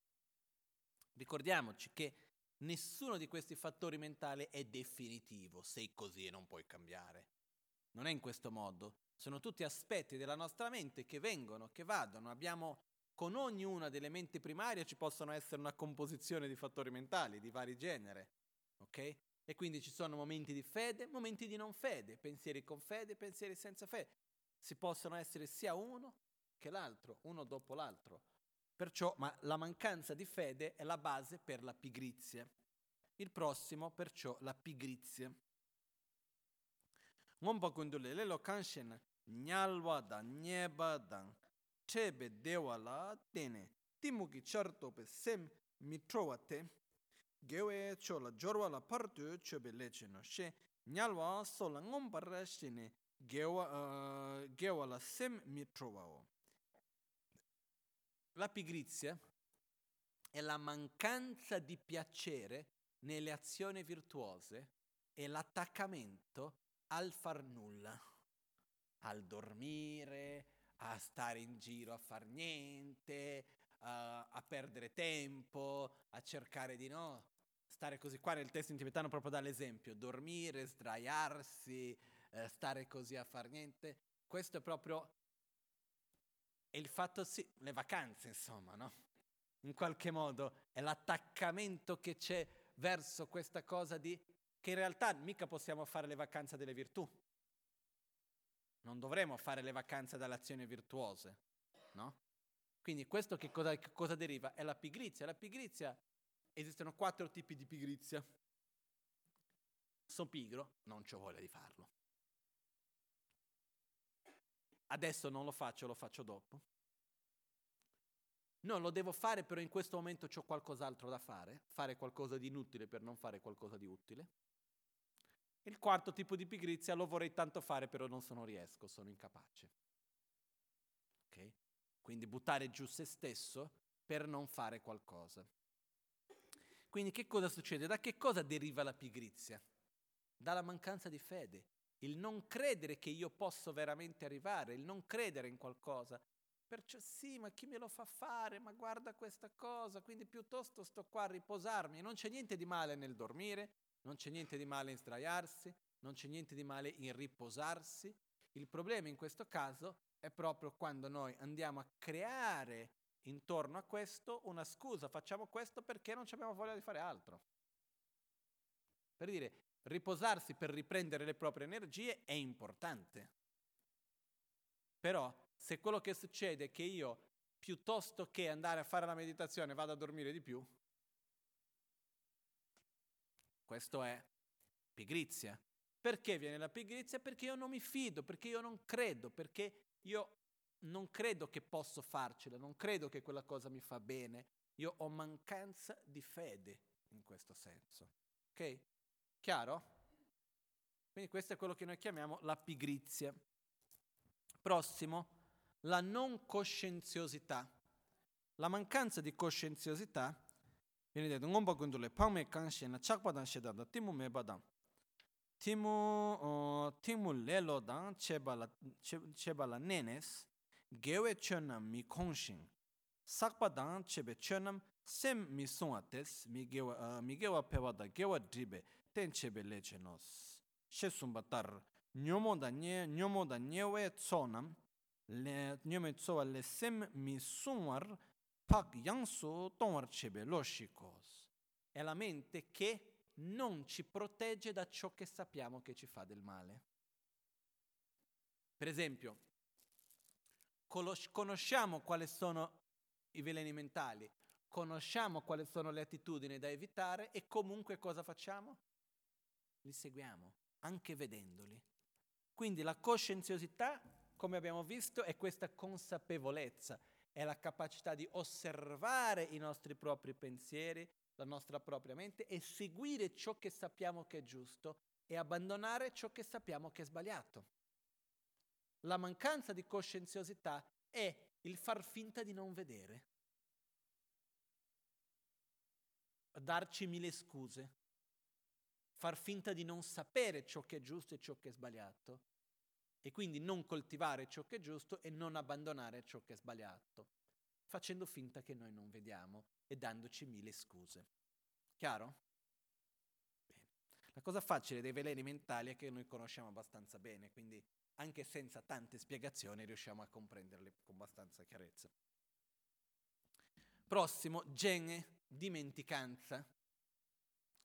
Ricordiamoci che nessuno di questi fattori mentali è definitivo, sei così e non puoi cambiare. Non è in questo modo, sono tutti aspetti della nostra mente che vengono, che vadono, abbiamo con ognuna delle menti primarie ci possono essere una composizione di fattori mentali di vari genere, ok? E quindi ci sono momenti di fede, momenti di non fede, pensieri con fede, pensieri senza fede. Si possono essere sia uno che l'altro, uno dopo l'altro. Perciò, ma la mancanza di fede è la base per la pigrizia. Il prossimo, perciò, la pigrizia. Ngomba kundule lelo kanshen nyalwa da nyeba dan chebe dewa la tene timuki charto pe sem mitrowa te gewe cho la jorwa la partu chebe leche no she nyalwa so la ngomba rashine gewa, uh, gewa la sem mitrowa o. La pigrizia è la mancanza di piacere nelle azioni virtuose e l'attaccamento al far nulla, al dormire, a stare in giro a far niente, a, a perdere tempo, a cercare di no, stare così. Qua nel testo in tibetano proprio dà l'esempio, dormire, sdraiarsi, eh, stare così a far niente. Questo è proprio e il fatto sì, le vacanze insomma, no? In qualche modo è l'attaccamento che c'è verso questa cosa di che in realtà mica possiamo fare le vacanze delle virtù. Non dovremo fare le vacanze dalle azioni virtuose, no? Quindi questo che cosa, che cosa deriva? È la pigrizia. La pigrizia, esistono quattro tipi di pigrizia. Sono pigro, non ho voglia di farlo. Adesso non lo faccio, lo faccio dopo. No, lo devo fare, però in questo momento ho qualcos'altro da fare, fare qualcosa di inutile per non fare qualcosa di utile. Il quarto tipo di pigrizia lo vorrei tanto fare, però non sono riesco, sono incapace. Okay? Quindi buttare giù se stesso per non fare qualcosa. Quindi che cosa succede? Da che cosa deriva la pigrizia? Dalla mancanza di fede il non credere che io posso veramente arrivare, il non credere in qualcosa. Perciò sì, ma chi me lo fa fare? Ma guarda questa cosa, quindi piuttosto sto qua a riposarmi. Non c'è niente di male nel dormire, non c'è niente di male in sdraiarsi, non c'è niente di male in riposarsi. Il problema in questo caso è proprio quando noi andiamo a creare intorno a questo una scusa, facciamo questo perché non abbiamo voglia di fare altro. Per dire, riposarsi per riprendere le proprie energie è importante. Però se quello che succede è che io, piuttosto che andare a fare la meditazione, vado a dormire di più, questo è pigrizia. Perché viene la pigrizia? Perché io non mi fido, perché io non credo, perché io non credo che posso farcela, non credo che quella cosa mi fa bene. Io ho mancanza di fede in questo senso. Ok? Chiaro? Quindi questo è quello che noi chiamiamo la pigrizia. Prossimo, la non coscienziosità. La mancanza di coscienziosità viene detto ngomba gundule pangme kangshen chakpadan shedada timu mebadan. Timu timu lelo dan chebala chebala nenes gewe chönam mi kongshin. Sakpadan chebe chönam sem mi sungates mi gewa mi gewa pewada gewa dribe tenchebe leche nos. She sumba tar nyomo da nye, nyomo da nyewe tsonam, le nyome tsowa le sem mi sunwar pak yangsu tongwar chebe lo. È la mente che non ci protegge da ciò che sappiamo che ci fa del male. Per esempio, conosciamo quali sono i veleni mentali, conosciamo quali sono le attitudini da evitare e comunque cosa facciamo? Li seguiamo, anche vedendoli. Quindi la coscienziosità, come abbiamo visto, è questa consapevolezza, è la capacità di osservare i nostri propri pensieri, la nostra propria mente e seguire ciò che sappiamo che è giusto e abbandonare ciò che sappiamo che è sbagliato. La mancanza di coscienziosità è il far finta di non vedere, darci mille scuse, far finta di non sapere ciò che è giusto e ciò che è sbagliato e quindi non coltivare ciò che è giusto e non abbandonare ciò che è sbagliato, facendo finta che noi non vediamo e dandoci mille scuse. Chiaro? Bene. La cosa facile dei veleni mentali è che noi conosciamo abbastanza bene, quindi anche senza tante spiegazioni riusciamo a comprenderle con abbastanza chiarezza. Prossimo, gene, dimenticanza.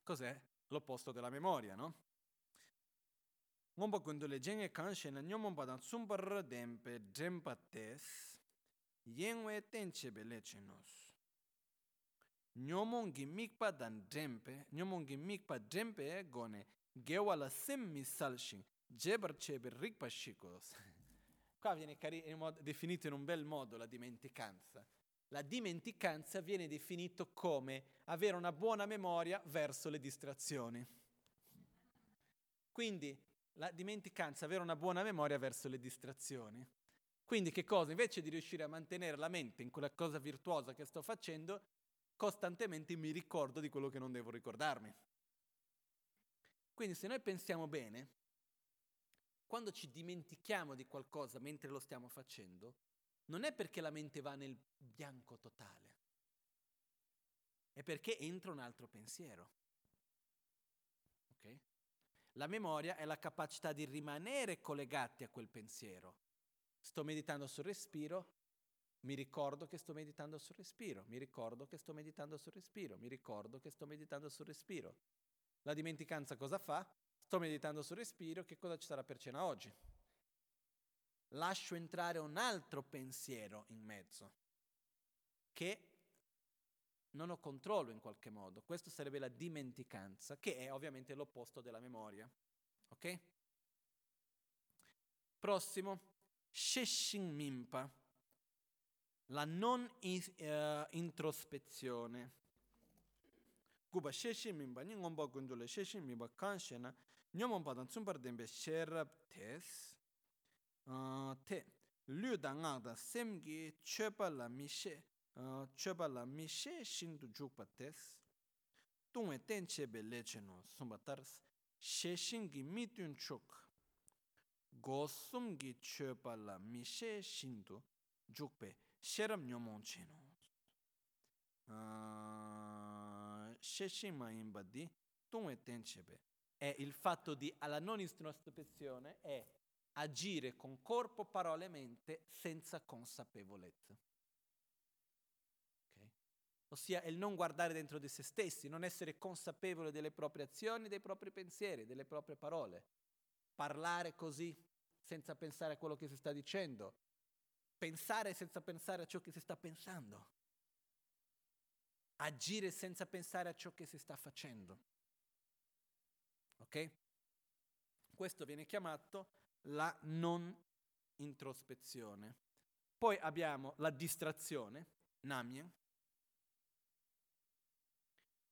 Cos'è? L'opposto della memoria, no? Ngomba kundu le gene kanshe na nyomon padan sumbar dempe drempates yengwe tenchebe lechenos. Nyomon gi mikpa dan drempe, nyomon gi mikpa drempe gone gewa la sem misalshin Geber Ceber Rikpashikos. [LAUGHS] Qua viene cari- in mod- definito in un bel modo la dimenticanza. La dimenticanza viene definito come avere una buona memoria verso le distrazioni. Quindi la dimenticanza, avere una buona memoria verso le distrazioni. Quindi che cosa? Invece di riuscire a mantenere la mente in quella cosa virtuosa che sto facendo, costantemente mi ricordo di quello che non devo ricordarmi. Quindi se noi pensiamo bene, quando ci dimentichiamo di qualcosa mentre lo stiamo facendo, non è perché la mente va nel bianco totale, è perché entra un altro pensiero. Okay? La memoria è la capacità di rimanere collegati a quel pensiero. Sto meditando sul respiro, mi ricordo che sto meditando sul respiro, mi ricordo che sto meditando sul respiro, mi ricordo che sto meditando sul respiro. La dimenticanza cosa fa? Sto meditando sul respiro, che cosa ci sarà per cena oggi? Lascio entrare un altro pensiero in mezzo, che non ho controllo in qualche modo. Questo sarebbe la dimenticanza, che è ovviamente l'opposto della memoria. Ok? Prossimo, Sheshin Mimpa, la non is- uh, introspezione. Guba Sheshin Mimpa, ni ngomba gundule Sheshin Mimpa kanshena, nyomon padan tsumbar denbe sherab tes te lu da nga da sem gi chepa la mi she chepa la mi she shin du juk pa tes tung e ten che be le che no sum ba tars she shin gi mi tun chuk go sum gi chepa la mi she shin du juk pe sheram nyomon che no she shin ma in ba di tung e ten che be è il fatto di alla non ispezione è agire con corpo, parole e mente senza consapevolezza. Okay? Ossia il non guardare dentro di se stessi, non essere consapevole delle proprie azioni, dei propri pensieri, delle proprie parole. Parlare così, senza pensare a quello che si sta dicendo. Pensare senza pensare a ciò che si sta pensando. Agire senza pensare a ciò che si sta facendo. Ok? Questo viene chiamato la non introspezione. Poi abbiamo la distrazione, namien.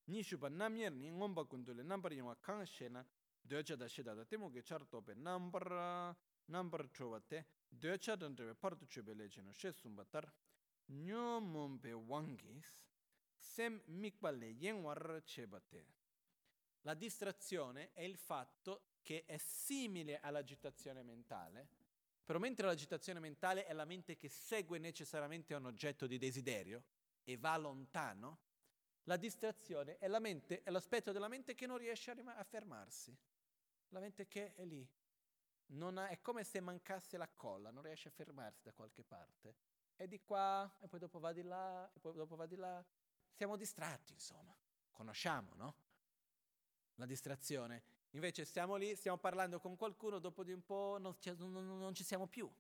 Nishuba namien ni ngomba kundule nambar yunga kang shena docha da shida da temo ge char tope nambar nambar chobate docha dan trebe partu chobe lecheno she sumbatar nyo mombe wangis sem mikba le yengwar chebate. La distrazione è il fatto che è simile all'agitazione mentale, però mentre l'agitazione mentale è la mente che segue necessariamente un oggetto di desiderio e va lontano, la distrazione è, la mente, è l'aspetto della mente che non riesce a, rim- a fermarsi, la mente che è lì, ha, è come se mancasse la colla, non riesce a fermarsi da qualche parte. E di qua, e poi dopo va di là, e poi dopo va di là. Siamo distratti, insomma. Conosciamo, no? La distrazione. Invece stiamo lì, stiamo parlando con qualcuno, dopo di un po' non, non, non ci siamo più.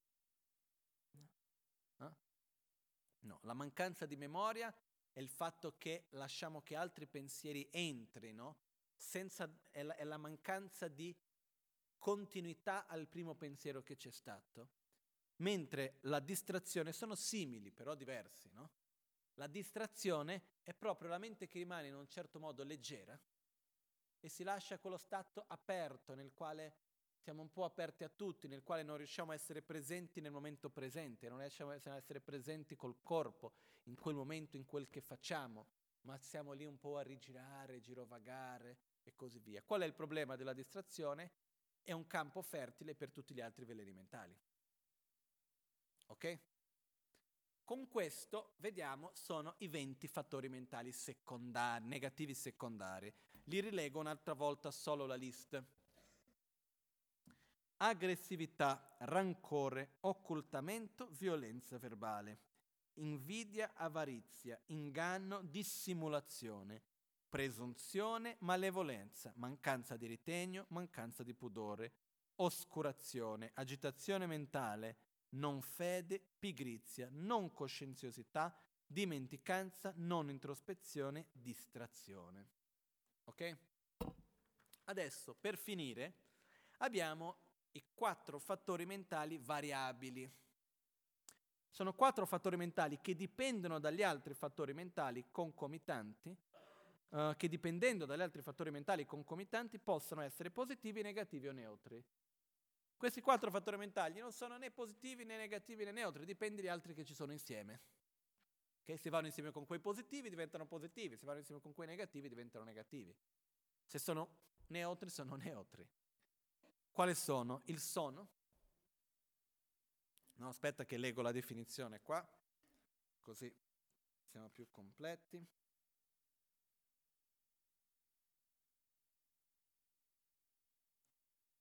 No? no, la mancanza di memoria è il fatto che lasciamo che altri pensieri entrino, senza, è, la, è la mancanza di continuità al primo pensiero che c'è stato. Mentre la distrazione sono simili, però diversi, no? La distrazione è proprio la mente che rimane in un certo modo leggera e si lascia quello stato aperto nel quale siamo un po' aperti a tutti, nel quale non riusciamo a essere presenti nel momento presente, non riusciamo a essere presenti col corpo, in quel momento, in quel che facciamo, ma siamo lì un po' a rigirare, girovagare e così via. Qual è il problema della distrazione? È un campo fertile per tutti gli altri veleni mentali. Ok? Con questo, vediamo, sono i 20 fattori mentali secondari, negativi secondari. Li rilego un'altra volta solo la lista aggressività, rancore, occultamento, violenza verbale, invidia, avarizia, inganno, dissimulazione, presunzione, malevolenza, mancanza di ritegno, mancanza di pudore, oscurazione, agitazione mentale, non fede, pigrizia, non coscienziosità, dimenticanza, non introspezione, distrazione. Ok? Adesso, per finire, abbiamo i quattro fattori mentali variabili. Sono quattro fattori mentali che dipendono dagli altri fattori mentali concomitanti, uh, che dipendendo dagli altri fattori mentali concomitanti possono essere positivi, negativi o neutri. Questi quattro fattori mentali non sono né positivi né negativi né neutri, dipende dagli altri che ci sono insieme. Okay? Se vanno insieme con quei positivi diventano positivi, se vanno insieme con quei negativi diventano negativi. Se sono neutri sono neutri. Quali sono? Il sono. No, aspetta che leggo la definizione qua, così siamo più completi.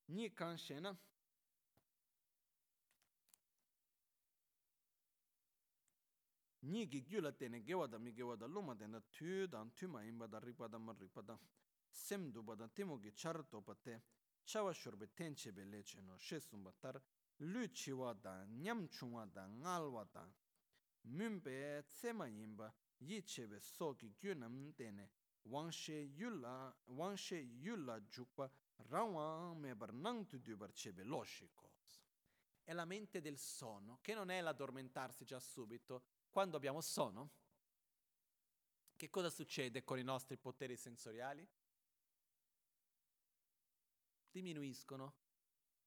Ni kanshena. Ni gi gyula tene gewa da mi gewa da luma tena tu dan tu ma imba da ripa da ma ripa da. Sem du ba da timo gi char to te. chawa shorbe tenchebe leche no she sumba tar lu chiwa da nyam chungwa da ngalwa da mumbe tsema yinba yi chebe soki gyu nam tene wangshe yula wangshe yula jukwa rawa mebar nang tu dubar chebe loshikos è la mente del sonno che non è l'addormentarsi già subito quando abbiamo sonno che cosa succede con i nostri poteri sensoriali? diminuiscono.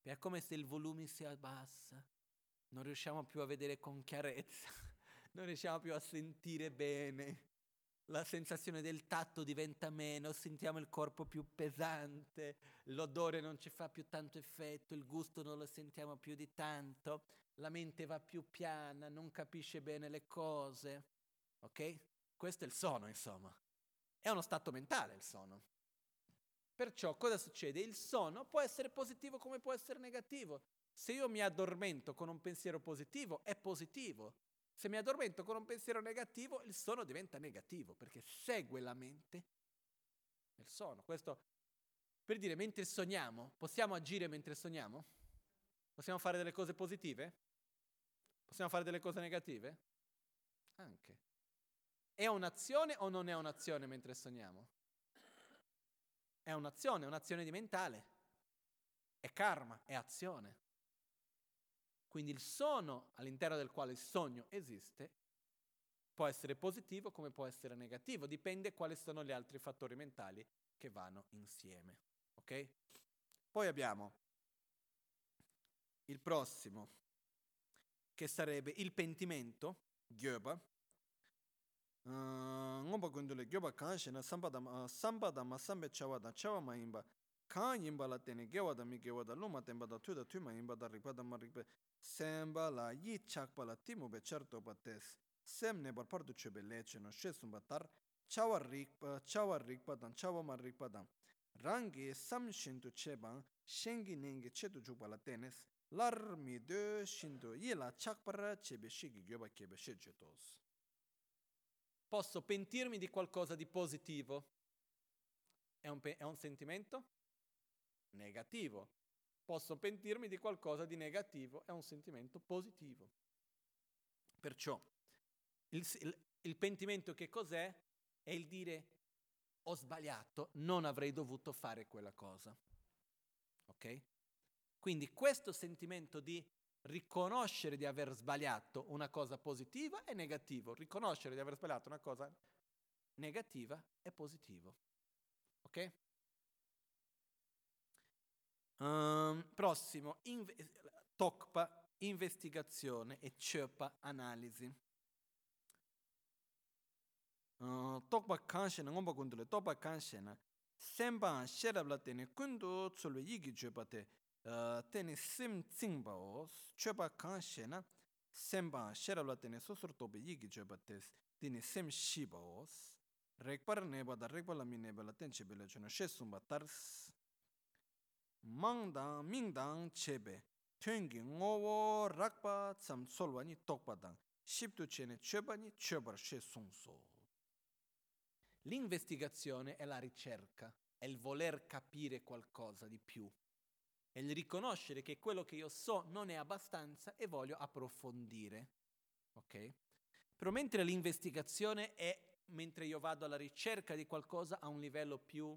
È come se il volume si abbassa, non riusciamo più a vedere con chiarezza, [LAUGHS] non riusciamo più a sentire bene. La sensazione del tatto diventa meno, sentiamo il corpo più pesante, l'odore non ci fa più tanto effetto, il gusto non lo sentiamo più di tanto, la mente va più piana, non capisce bene le cose. Ok? Questo è il sono, insomma. È uno stato mentale il sono. Perciò cosa succede? Il sonno può essere positivo come può essere negativo. Se io mi addormento con un pensiero positivo, è positivo. Se mi addormento con un pensiero negativo, il sonno diventa negativo, perché segue la mente nel sonno. Questo per dire, mentre sogniamo, possiamo agire mentre sogniamo? Possiamo fare delle cose positive? Possiamo fare delle cose negative? Anche. È un'azione o non è un'azione mentre sogniamo? è un'azione, un'azione di mentale. È karma, è azione. Quindi il sono all'interno del quale il sogno esiste può essere positivo come può essere negativo, dipende quali sono gli altri fattori mentali che vanno insieme. Ok? Poi abbiamo il prossimo, che sarebbe il pentimento, Gyoba, ngomba gundule gyoba kaan shena samba da ma sambe chawa da chawa ma imba. Kaan imba la tene gewa da mi gewa da luma tenba da tu da tu ma imba da rikpa da rikpa semba la yi chakpa la timu be charto pa tes. Sem ne bar pardu chebe leche no she sumba tar. Chawa rikpa chawa rikpa dan chawa ma rikpa dan rangi sam shindu chebang shengi nengi chedu jukpa la tenes lar mi de shindu yela chakpara chebe shigi gyoba kebe shechetos. Posso pentirmi di qualcosa di positivo. È un, pe- è un sentimento negativo. Posso pentirmi di qualcosa di negativo. È un sentimento positivo. Perciò il, il, il pentimento che cos'è? È il dire ho sbagliato, non avrei dovuto fare quella cosa. Ok? Quindi questo sentimento di riconoscere di aver sbagliato una cosa positiva è negativo, riconoscere di aver sbagliato una cosa negativa è positivo. Ok? Um, prossimo, inve- TOCPA, investigazione e CEPA, analisi. Uh, tokpa kanshena, ngomba kundule, tokpa kanshena, semba sherabla tene kundu tsulwe yigi chepa te, tene sim tsingba os, chepa kanshena, semba sherabla tene sosur tobe yigi chepa te, tene sim shiba os, rekpar neba da rekpar la mi neba la ten chebe le chuna she sumba tars, mangdang, mingdang chebe, tuengi ngowo rakpa tsam tsolwa ni tokpa dang, shibtu chene chepa ni chebar she sungso. L'investigazione è la ricerca, è il voler capire qualcosa di più, è il riconoscere che quello che io so non è abbastanza e voglio approfondire. Ok? Però mentre l'investigazione è mentre io vado alla ricerca di qualcosa a un livello più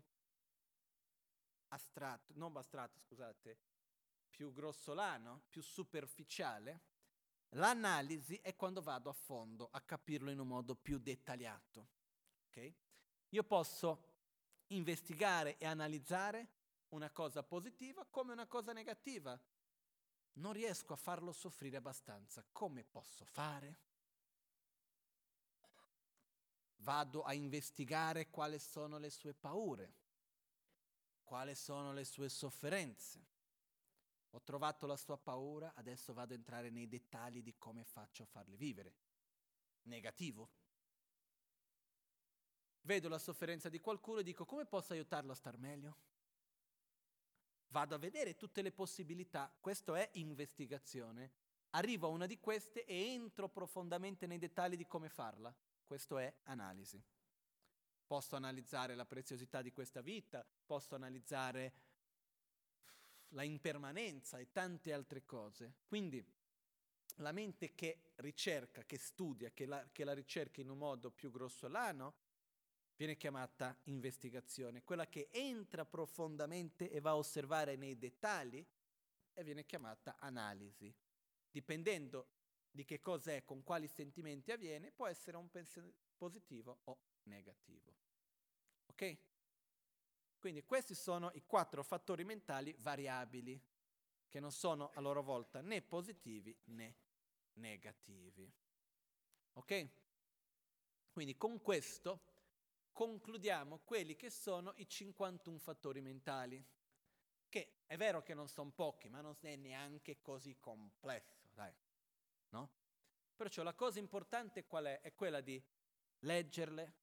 astratto, non astratto, scusate, più grossolano, più superficiale, l'analisi è quando vado a fondo a capirlo in un modo più dettagliato. Okay? Io posso investigare e analizzare una cosa positiva come una cosa negativa. Non riesco a farlo soffrire abbastanza. Come posso fare? Vado a investigare quali sono le sue paure, quali sono le sue sofferenze. Ho trovato la sua paura, adesso vado a entrare nei dettagli di come faccio a farle vivere. Negativo. Vedo la sofferenza di qualcuno e dico come posso aiutarlo a star meglio? Vado a vedere tutte le possibilità, questo è investigazione. Arrivo a una di queste e entro profondamente nei dettagli di come farla. Questo è analisi. Posso analizzare la preziosità di questa vita, posso analizzare la impermanenza e tante altre cose. Quindi la mente che ricerca, che studia, che la, che la ricerca in un modo più grossolano, viene chiamata investigazione. Quella che entra profondamente e va a osservare nei dettagli e viene chiamata analisi. Dipendendo di che cosa è, con quali sentimenti avviene, può essere un pensiero positivo o negativo. Ok? Quindi questi sono i quattro fattori mentali variabili, che non sono a loro volta né positivi né negativi. Ok? Quindi con questo concludiamo quelli che sono i 51 fattori mentali, che è vero che non sono pochi, ma non è neanche così complesso, dai, no? Perciò la cosa importante qual è? È quella di leggerle,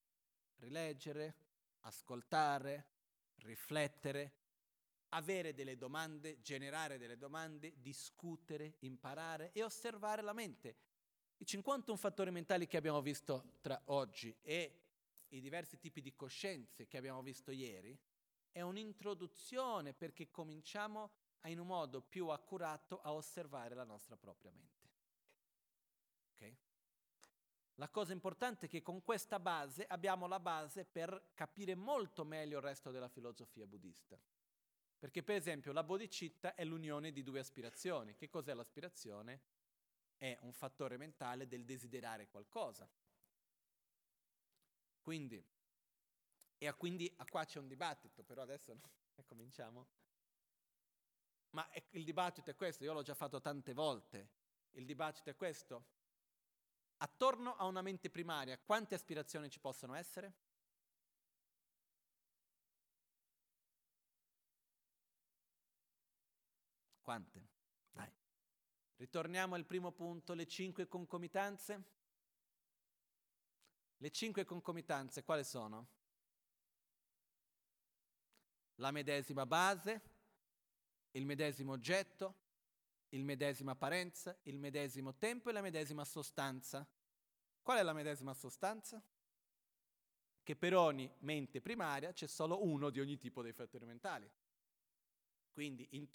rileggere, ascoltare, riflettere, avere delle domande, generare delle domande, discutere, imparare e osservare la mente. I 51 fattori mentali che abbiamo visto tra oggi e i diversi tipi di coscienze che abbiamo visto ieri, è un'introduzione perché cominciamo a, in un modo più accurato a osservare la nostra propria mente. Okay? La cosa importante è che con questa base abbiamo la base per capire molto meglio il resto della filosofia buddista. Perché per esempio la bodhicitta è l'unione di due aspirazioni. Che cos'è l'aspirazione? È un fattore mentale del desiderare qualcosa. Quindi, e quindi a qua c'è un dibattito, però adesso [LAUGHS] cominciamo. Ma è, il dibattito è questo, io l'ho già fatto tante volte. Il dibattito è questo. Attorno a una mente primaria, quante aspirazioni ci possono essere? Quante? Dai. Ritorniamo al primo punto, le cinque concomitanze. Le cinque concomitanze quali sono? la medesima base, il medesimo oggetto, il medesima apparenza, il medesimo tempo e la medesima sostanza. Qual è la medesima sostanza? Che per ogni mente primaria c'è solo uno di ogni tipo dei fattori mentali. Quindi in